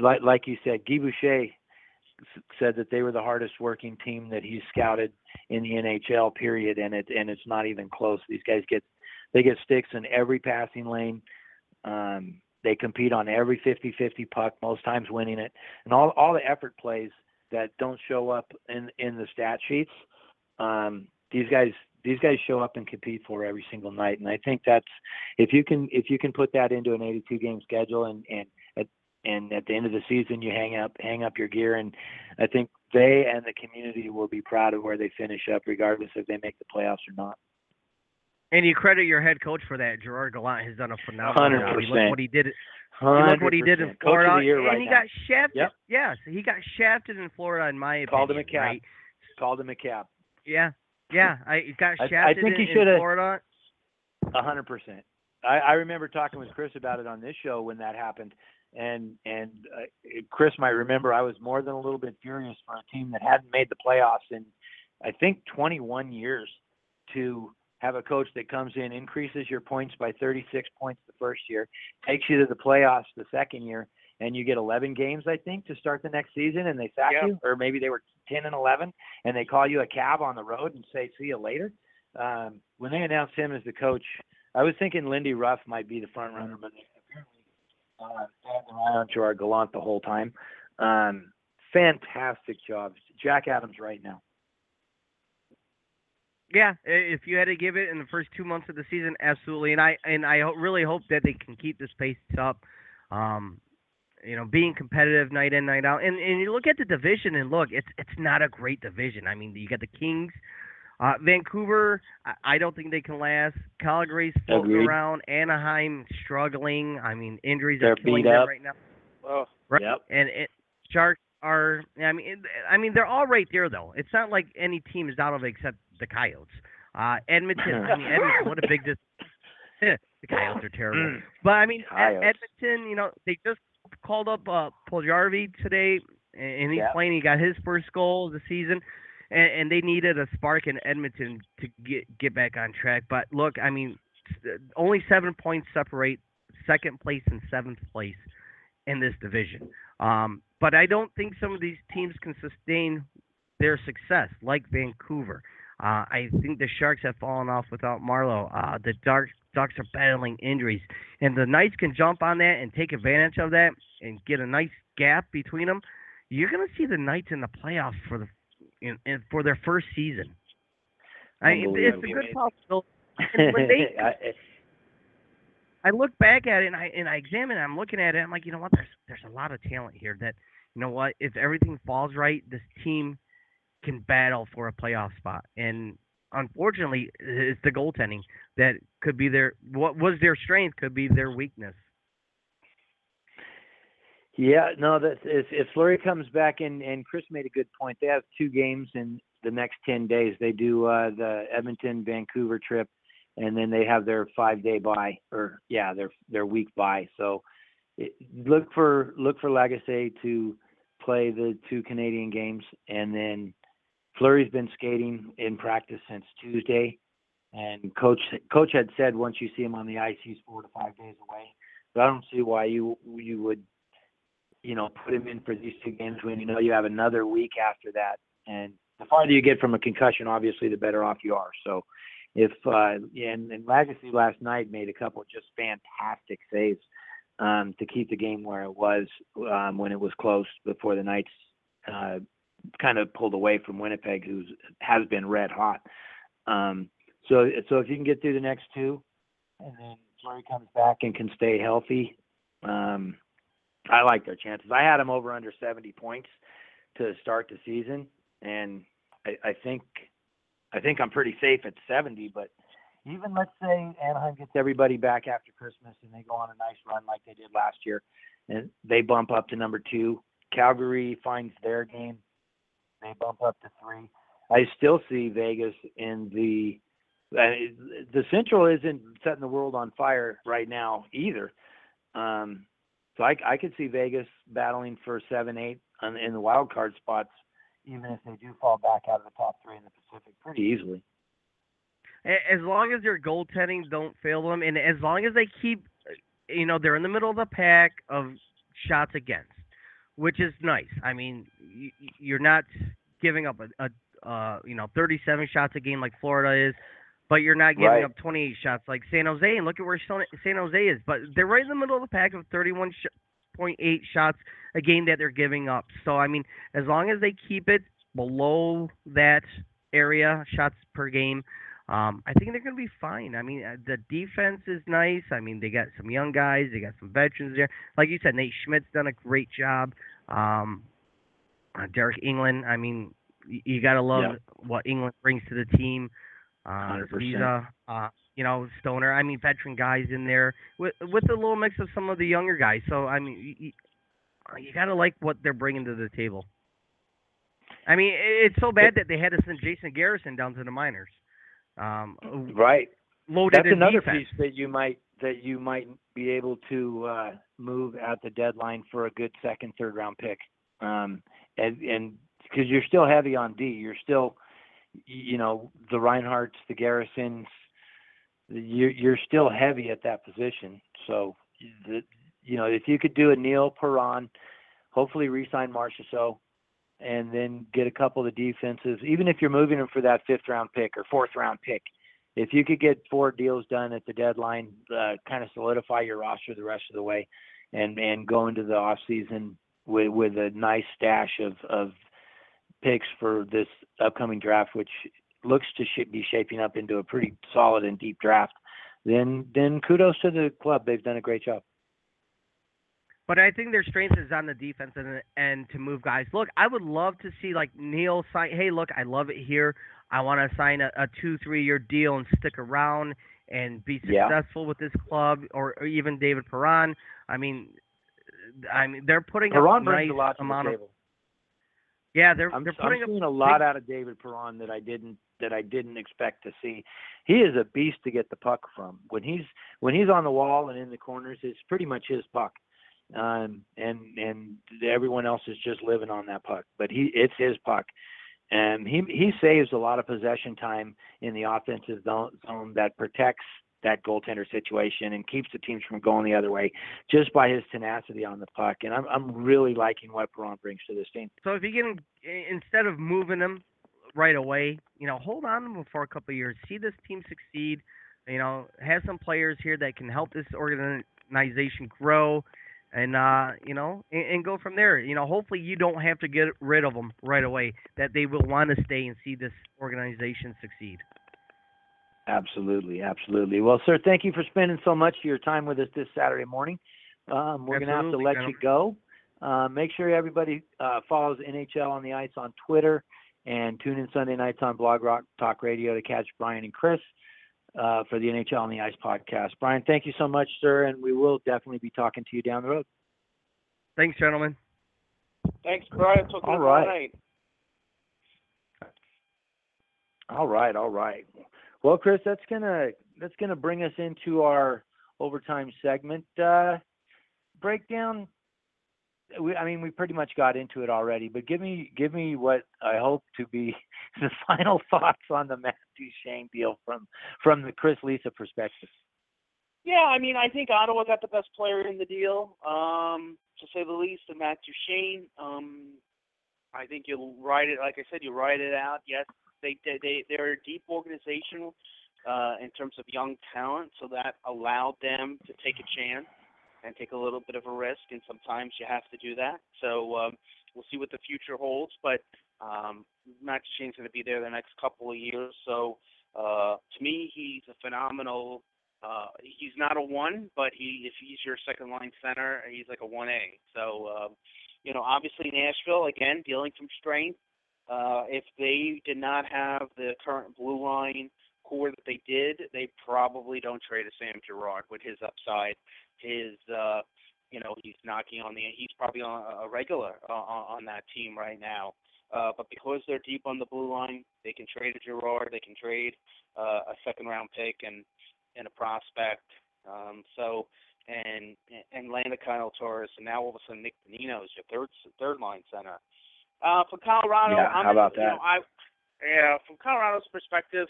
like like you said Guy Boucher said that they were the hardest working team that he's scouted in the NHL period. And it and it's not even close. These guys get they get sticks in every passing lane. Um, they compete on every 50-50 puck most times winning it. And all all the effort plays that don't show up in in the stat sheets um, these guys these guys show up and compete for every single night. And I think that's if you can if you can put that into an 82 game schedule and and at, and at the end of the season you hang up hang up your gear and I think they and the community will be proud of where they finish up regardless if they make the playoffs or not. And you credit your head coach for that. Gerard Gallant has done a phenomenal 100%. job. Look what he did. Look what he did in Florida, of the year and right he now. got shafted. Yep. Yes, he got shafted in Florida, in my opinion. Called him a cap. Right? Called him a cap. Yeah, yeah. I he got I- I shafted think in, he shoulda- Florida. A hundred percent. I, I remember talking with Chris about it on this show when that happened, and and uh, Chris might remember I was more than a little bit furious for a team that hadn't made the playoffs in I think 21 years to have a coach that comes in increases your points by 36 points the first year, takes you to the playoffs the second year, and you get 11 games I think to start the next season, and they sack Yeah. you, or maybe they were 10 and 11, and they call you a cab on the road and say see you later. Um, when they announced him as the coach, I was thinking Lindy Ruff might be the front runner, but apparently uh, had their eye on Gerard Gallant the whole time. Um, fantastic job, Jack Adams right now. Yeah, if you had to give it in the first two months of the season, absolutely. And I and I really hope that they can keep this pace up. Um, you know, being competitive night in, night out. And and you look at the division and look, it's it's not a great division. I mean, you got the Kings, uh, Vancouver. I, I don't think they can last. Calgary's floating Agreed. around. Anaheim struggling. I mean, injuries They're are killing beat them up. right now. Oh, Right. Yep. And it, Sharks are. I mean, it, I mean, they're all right there though. It's not like any team is out of it except the Coyotes. Uh, Edmonton. I mean, Edmonton. What a big dis- The Coyotes are terrible. But I mean, Ed- Coyotes. Edmonton. You know, they just called up uh, Puljujarvi today, and he's Yeah. playing. He got his first goal of the season. And, and they needed a spark in Edmonton to get get back on track. But look, I mean, only seven points separate second place and seventh place in this division. Um, but I don't think some of these teams can sustain their success, like Vancouver. Uh, I think the Sharks have fallen off without Marleau. Uh, the Dark, Ducks are battling injuries, and the Knights can jump on that and take advantage of that and get a nice gap between them. You're going to see the Knights in the playoffs for the in, in, for their first season. I, mean, it's a good possibility. They- I- I look back at it and I and I examine it. I'm looking at it. I'm like, you know what? There's there's a lot of talent here. That you know what? If everything falls right, this team can battle for a playoff spot. And unfortunately, it's the goaltending that could be their what was their strength could be their weakness. Yeah, no, that if, if Fleury comes back and and Chris made a good point. They have two games in the next ten days. They do uh, the Edmonton Vancouver trip, and then they have their five day bye, or yeah, their their week bye. So it, look for look for Lagacé to play the two Canadian games, and then Fleury's been skating in practice since Tuesday, and coach coach had said once you see him on the ice, he's four to five days away. But I don't see why you you would you know, put him in for these two games when you know you have another week after that. And the farther you get from a concussion, obviously, the better off you are. So, if uh, and, and Lagacé last night made a couple just fantastic saves um, to keep the game where it was um, when it was close before the Knights uh, kind of pulled away from Winnipeg, who has been red hot. Um, so, so if you can get through the next two, and then Fleury comes back and can stay healthy. Um, I like their chances. I had them over under 70 points to start the season, and I, I think I think I'm pretty safe at 70. But even let's say Anaheim gets everybody back after Christmas and they go on a nice run like they did last year, and they bump up to number two. Calgary finds their game, they bump up to three. I still see Vegas in the the Central isn't setting the world on fire right now either. Um, so I, I could see Vegas battling for seven, eight on, in the wild card spots, even if they do fall back out of the top three in the Pacific pretty easily. As long as their goaltending don't fail them, and as long as they keep, you know, they're in the middle of the pack of shots against, which is nice. I mean, you're not giving up a, a uh, you know, 37 shots a game like Florida is, but you're not giving Right. up 28 shots like San Jose. And look at where San San Jose is. But they're right in the middle of the pack of 31.8 shots a game that they're giving up. So I mean, as long as they keep it below that area shots per game, um, I think they're going to be fine. I mean, uh, the defense is nice. I mean, they got some young guys, they got some veterans there. Like you said, Nate Schmidt's done a great job. Um, uh, Deryk Engelland. I mean, y- you got to love Yeah. what Engelland brings to the team. Uh, 100%. he's a, uh, you know, Stoner. I mean, veteran guys in there with with a little mix of some of the younger guys. So I mean, you, you got to like what they're bringing to the table. I mean, it's so bad that they had to send Jason Garrison down to the minors. Um, Right. loaded That's another defense. piece that you might that you might be able to uh, move at the deadline for a good second, third round pick. Um, and and because you're still heavy on D, you're still, you know, the Reinharts, the Garrisons, you're you're still heavy at that position. So, the, you know, if you could do a Neal Perron, hopefully re-sign Marchessault, and then get a couple of the defenses, even if you're moving them for that fifth round pick or fourth round pick, if you could get four deals done at the deadline, uh, kind of solidify your roster the rest of the way, and and go into the off season with with a nice stash of of picks for this upcoming draft, which looks to sh- be shaping up into a pretty solid and deep draft. Then then kudos to the club; they've done a great job. But I think their strength is on the defense and and to move guys. Look, I would love to see like Neal sign. Hey, look, I love it here. I want to sign a, a two, three year deal and stick around and be Yeah. successful with this club, or, or even David Perron. I mean, I mean they're putting Perron brings nice a lot to amount the of table. yeah. They're I'm, they're I'm putting up seeing a lot big- out of David Perron that I didn't that I didn't expect to see. He is a beast to get the puck from. When he's when he's on the wall and in the corners, it's pretty much his puck. Um, and and everyone else is just living on that puck, but he it's his puck. And he he saves a lot of possession time in the offensive zone, that protects that goaltender situation and keeps the teams from going the other way just by his tenacity on the puck. And I'm I'm really liking what Perron brings to this team. So if you can, instead of moving them right away, you know, hold on to them for a couple years, see this team succeed. You know, have some players here that can help this organization grow, and uh, you know, and, and go from there. You know, hopefully you don't have to get rid of them right away. That they will want to stay and see this organization succeed. Absolutely, absolutely. Well, sir, thank you for spending so much of your time with us this Saturday morning. Um, we're going to have to let gentlemen. you go. Uh, make sure everybody uh, follows NHL on the Ice on Twitter and tune in Sunday nights on Blog Rock Talk Radio to catch Brian and Chris uh, for the NHL on the Ice podcast. Brian, thank you so much, sir, and we will definitely be talking to you down the road. Thanks, gentlemen. Thanks, Brian. Talk to All you right. tomorrow night. All right, all right. Well, Chris, that's gonna that's gonna bring us into our overtime segment. Uh, breakdown. We, I mean, we pretty much got into it already, but give me give me what I hope to be the final thoughts on the Matt Duchene deal from from the Chris Lisa perspective. Yeah, I mean, I think Ottawa got the best player in the deal, um, to say the least, and Matt Duchene. Um, I think you'll ride it. Like I said, you ride it out. Yes, they, they they're a deep organization uh, in terms of young talent, so that allowed them to take a chance and take a little bit of a risk. And sometimes you have to do that. So um, we'll see what the future holds. But um, Matt Duchene's going to be there the next couple of years. So uh, to me, he's a phenomenal uh, he's not a one, but he if he's your second line center, he's like a one A. So um, you know, obviously Nashville again dealing from strength. Uh, if they did not have the current blue line core that they did, they probably don't trade a Sam Girard with his upside. His uh, you know he's knocking on the he's probably on a regular uh, on on that team right now. Uh, but because they're deep on the blue line, they can trade a Girard, they can trade uh, a second round pick, and and a prospect. Um, so and and land a Kyle Turris, and now all of a sudden Nick Bonino is your third third line center. Uh, for Colorado, Yeah, I'm how about you know, that? I yeah, from Colorado's perspective,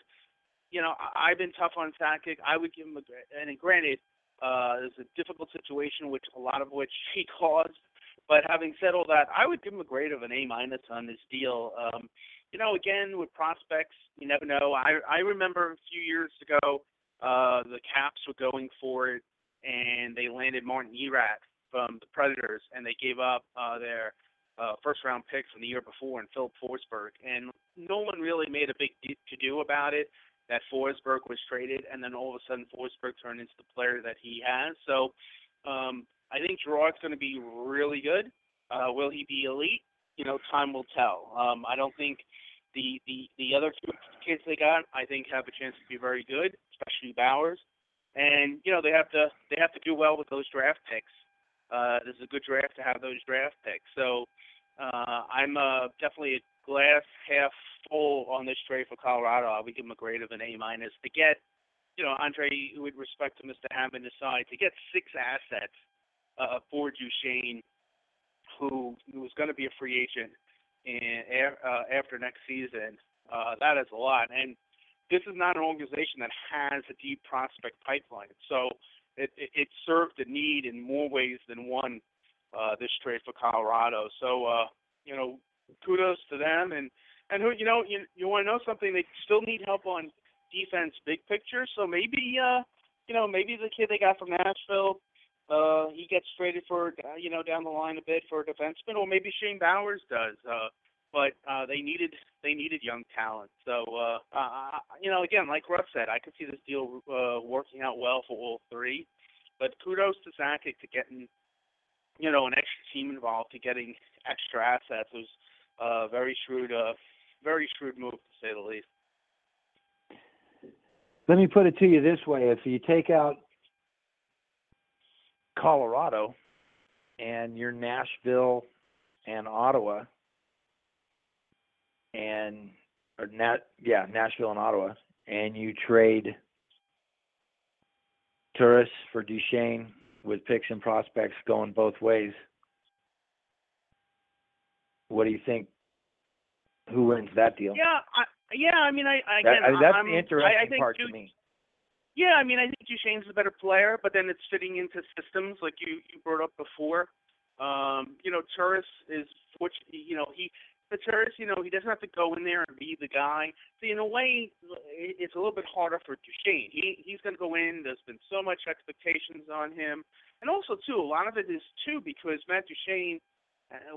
you know, I, I've been tough on Sakic. I would give him a and granted, uh, it's a difficult situation, which a lot of which he caused. But having said all that, I would give him a grade of an A minus on this deal. Um, you know, again with prospects, you never know. I I remember a few years ago, uh, the Caps were going for it, and they landed Martin Erat from the Predators, and they gave up uh, their uh, first round pick from the year before and Filip Forsberg, and no one really made a big to do about it that Forsberg was traded, and then all of a sudden Forsberg turned into the player that he has. So um, I think Girard's going to be really good. Uh, will he be elite? You know, time will tell. Um, I don't think the, the the other two kids they got, I think, have a chance to be very good, especially Bowers. And you know, they have to they have to do well with those draft picks. Uh, this is a good draft to have those draft picks. So uh, I'm uh, definitely a glass half full on this trade for Colorado. I would give them a grade of an A minus to get, you know, Andre, with respect to Mr. Hammond aside, to get six assets uh, for Duchene, who, was going to be a free agent in, uh, after next season. Uh, that is a lot, and this is not an organization that has a deep prospect pipeline. So it, it, it served the need in more ways than one. Uh, this trade for Colorado. So uh, you know, kudos to them. And and who you know you you want to know something? They still need help on defense, big picture. So maybe uh, you know maybe the kid they got from Nashville. Uh, he gets traded for uh, you know down the line a bit for a defenseman, or maybe Shane Bowers does. Uh, but uh, they needed they needed young talent. So uh, uh, you know, again, like Russ said, I could see this deal uh, working out well for all three. But kudos to Sakic to getting you know, an extra team involved to getting extra assets. It was uh, very shrewd, uh, very shrewd move to say the least. Let me put it to you this way: if you take out Colorado and you're Nashville and Ottawa, and or Nat, yeah, Nashville and Ottawa, and you trade Turris for Duchene with picks and prospects going both ways. What do you think? Who wins that deal? Yeah, I, yeah. I mean, I, I That- again, I mean, that's I'm, the interesting I, I think part Du- to me. Yeah, I mean, I think Duchene's a better player, but then it's fitting into systems like you you brought up before. Um, you know, Turris is fortunate. You know, he the Turris, you know, he doesn't have to go in there and be the guy. So in a way, it's a little bit harder for Duchene. He he's going to go in. There's been so much expectations on him, and also too, a lot of it is too because Matt Duchene uh,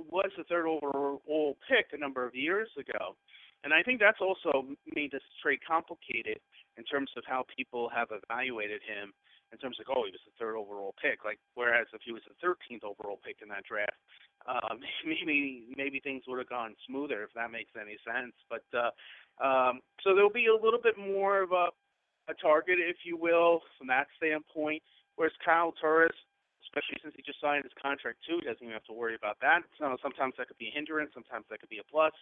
was the third overall pick a number of years ago, and I think that's also made this trade complicated in terms of how people have evaluated him in terms of oh he was the third overall pick. Like whereas if he was the 13th overall pick in that draft um maybe maybe things would have gone smoother if that makes any sense. But uh um so there'll be a little bit more of a a target if you will from that standpoint. Whereas Kyle Turris especially since he just signed his contract too doesn't even have to worry about that so sometimes that could be a hindrance sometimes that could be a plus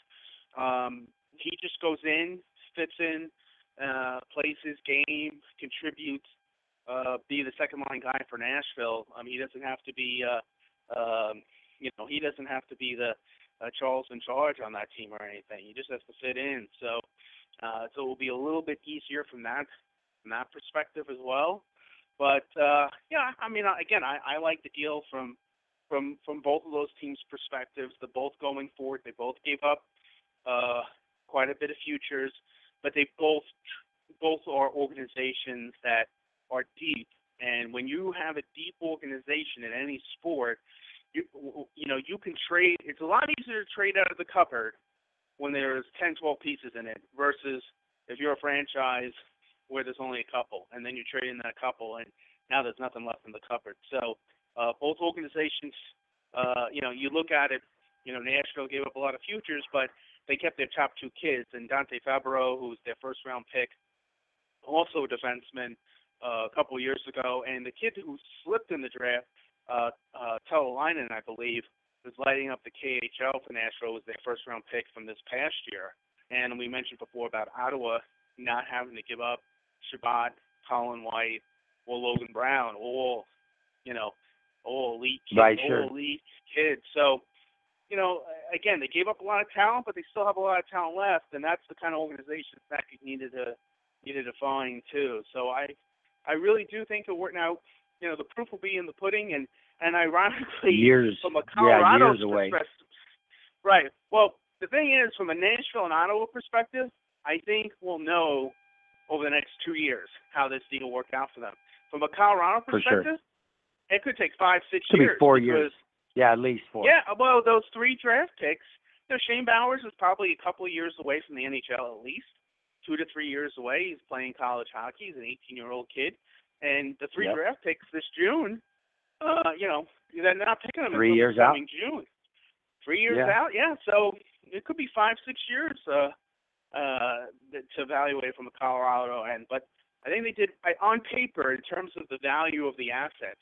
um he just goes in fits in uh, plays his game, contributes, uh, be the second line guy for Nashville. I he doesn't have to be, uh, um, you know, he doesn't have to be the uh, Charles in charge on that team or anything. He just has to fit in. So, uh, so it will be a little bit easier from that from that perspective as well. But uh, yeah, I mean, again, I, I like the deal from from from both of those teams' perspectives. They're both going forward. They both gave up uh, quite a bit of futures but they both both are organizations that are deep. And when you have a deep organization in any sport, you you know you can trade. It's a lot easier to trade out of the cupboard when there's 10, 12 pieces in it versus if you're a franchise where there's only a couple, and then you trade in that couple, and now there's nothing left in the cupboard. So uh, both organizations, uh, you know, you look at it. You know, Nashville gave up a lot of futures, but they kept their top two kids, and Dante Fabbro, who was their first round pick, also a defenseman uh, a couple years ago, and the kid who slipped in the draft, uh, uh, I believe, was lighting up the KHL for Nashville, was their first round pick from this past year. And we mentioned before about Ottawa not having to give up Chabot, Colin White, or Logan Brown, all you know, all elite kids, Right, all elite kids. So you know, again, they gave up a lot of talent, but they still have a lot of talent left, and that's the kind of organization that you needed to needed to find too. So I, I really do think that we're now, you know, the proof will be in the pudding, and and ironically, Years, from a yeah, Colorado years away. perspective, right? Well, the thing is, from a Nashville and Ottawa perspective, I think we'll know over the next two years how this deal will work out for them. From a Colorado For sure. perspective, it could take five, six Could be years. four because years. Yeah, at least four. yeah, well, those three draft picks, you know, Shane Bowers is probably a couple of years away from the NHL at least, two to three years away. He's playing college hockey. He's an 18-year-old kid, and the three Yep. draft picks this June, uh, you know, they're not picking them Three until years out. coming June. Three years Yeah. out, yeah. So it could be five, six years uh, uh, to evaluate from a Colorado end. But I think they did on paper in terms of the value of the assets.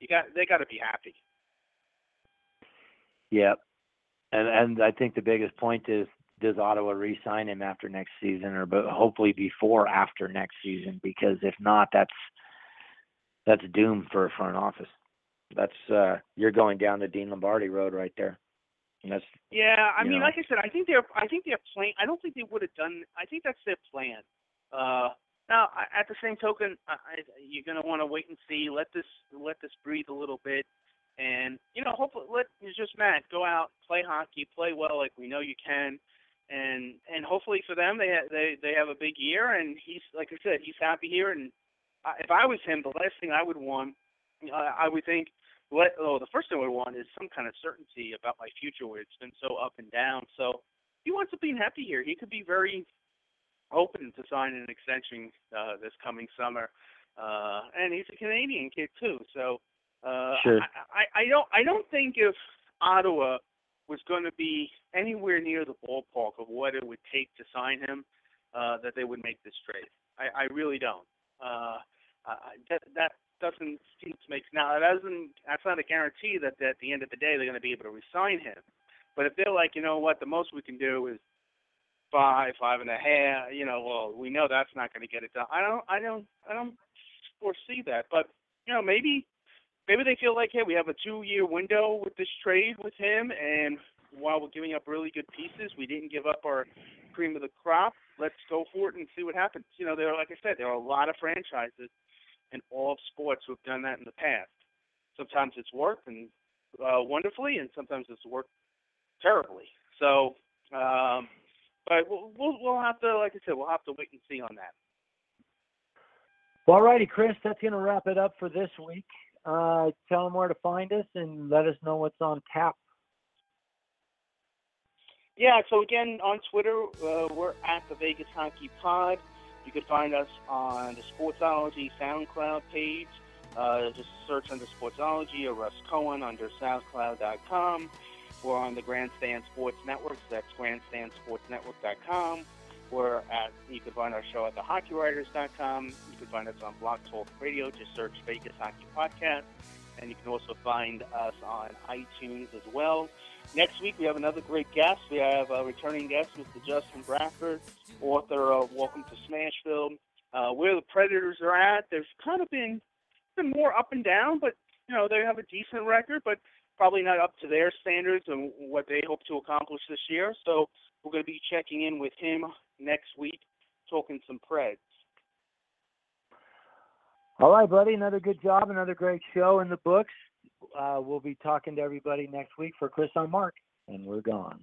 You got they got to be happy. Yeah. And and I think the biggest point is does Ottawa re-sign him after next season, or but hopefully before after next season? Because if not, that's that's doom for a front office. That's uh you're going down the Dean Lombardi road right there. And that's Yeah, I mean, know. like I said, I think they're, I think they're plan. I don't think they would have done. I think that's their plan. Uh, now, I, at the same token, I, I, you're gonna want to wait and see. Let this, let this breathe a little bit, and you know, hopefully, let it's just Matt go out, play hockey, play well, like we know you can, and and hopefully for them, they ha- they they have a big year, and he's like I said, he's happy here, and I, if I was him, the last thing I would want, uh, I would think what oh the first thing we want is some kind of certainty about my future where it's been so up and down. So he wants to be happy here. He could be very open to sign an extension uh, this coming summer. Uh, and he's a Canadian kid too, so Uh, Sure. I, I, I don't I don't think if Ottawa was going to be anywhere near the ballpark of what it would take to sign him, uh, that they would make this trade. I, I really don't. Uh, I, that that doesn't seem to make now. That doesn't. That's not a guarantee that, that at the end of the day they're going to be able to resign him. But if they're like, you know what, the most we can do is five, five and a half. You know, well, we know that's not going to get it done. I don't, I don't, I don't foresee that. But you know, maybe, maybe they feel like, hey, we have a two-year window with this trade with him, and while we're giving up really good pieces, we didn't give up our cream of the crop. Let's go for it and see what happens. You know, there, like I said, there are a lot of franchises in all of sports who have done that in the past. Sometimes it's worked and uh, wonderfully, and sometimes it's worked terribly. So, um, but we'll, we'll we'll have to, like I said, we'll have to wait and see on that. Well, righty, Chris, that's going to wrap it up for this week. Uh, tell them where to find us and let us know what's on tap. Yeah, so again, on Twitter, uh, we're at the Vegas Hockey Pod. You can find us on the Sportsology SoundCloud page. Uh, just search under Sportsology or Russ Cohen under SoundCloud.com. We're on the Grandstand Sports Network. So that's GrandstandSportsNetwork.com. We're at, you can find our show at thehockeywriters.com. You can find us on Blog Talk Radio. Just search Vegas Hockey Podcast. And you can also find us on iTunes as well. Next week, we have another great guest. We have a returning guest, Mr. Justin Bradford, author of Welcome to Smashville. Uh, where the Predators are at, there's kind of been been more up and down, but you know they have a decent record, but probably not up to their standards and what they hope to accomplish this year. So we're going to be checking in with him next week, talking some Preds. All right, buddy. Another good job. Another great show in the books. Uh, we'll be talking to everybody next week. For Chris, I'm Mark, and we're gone.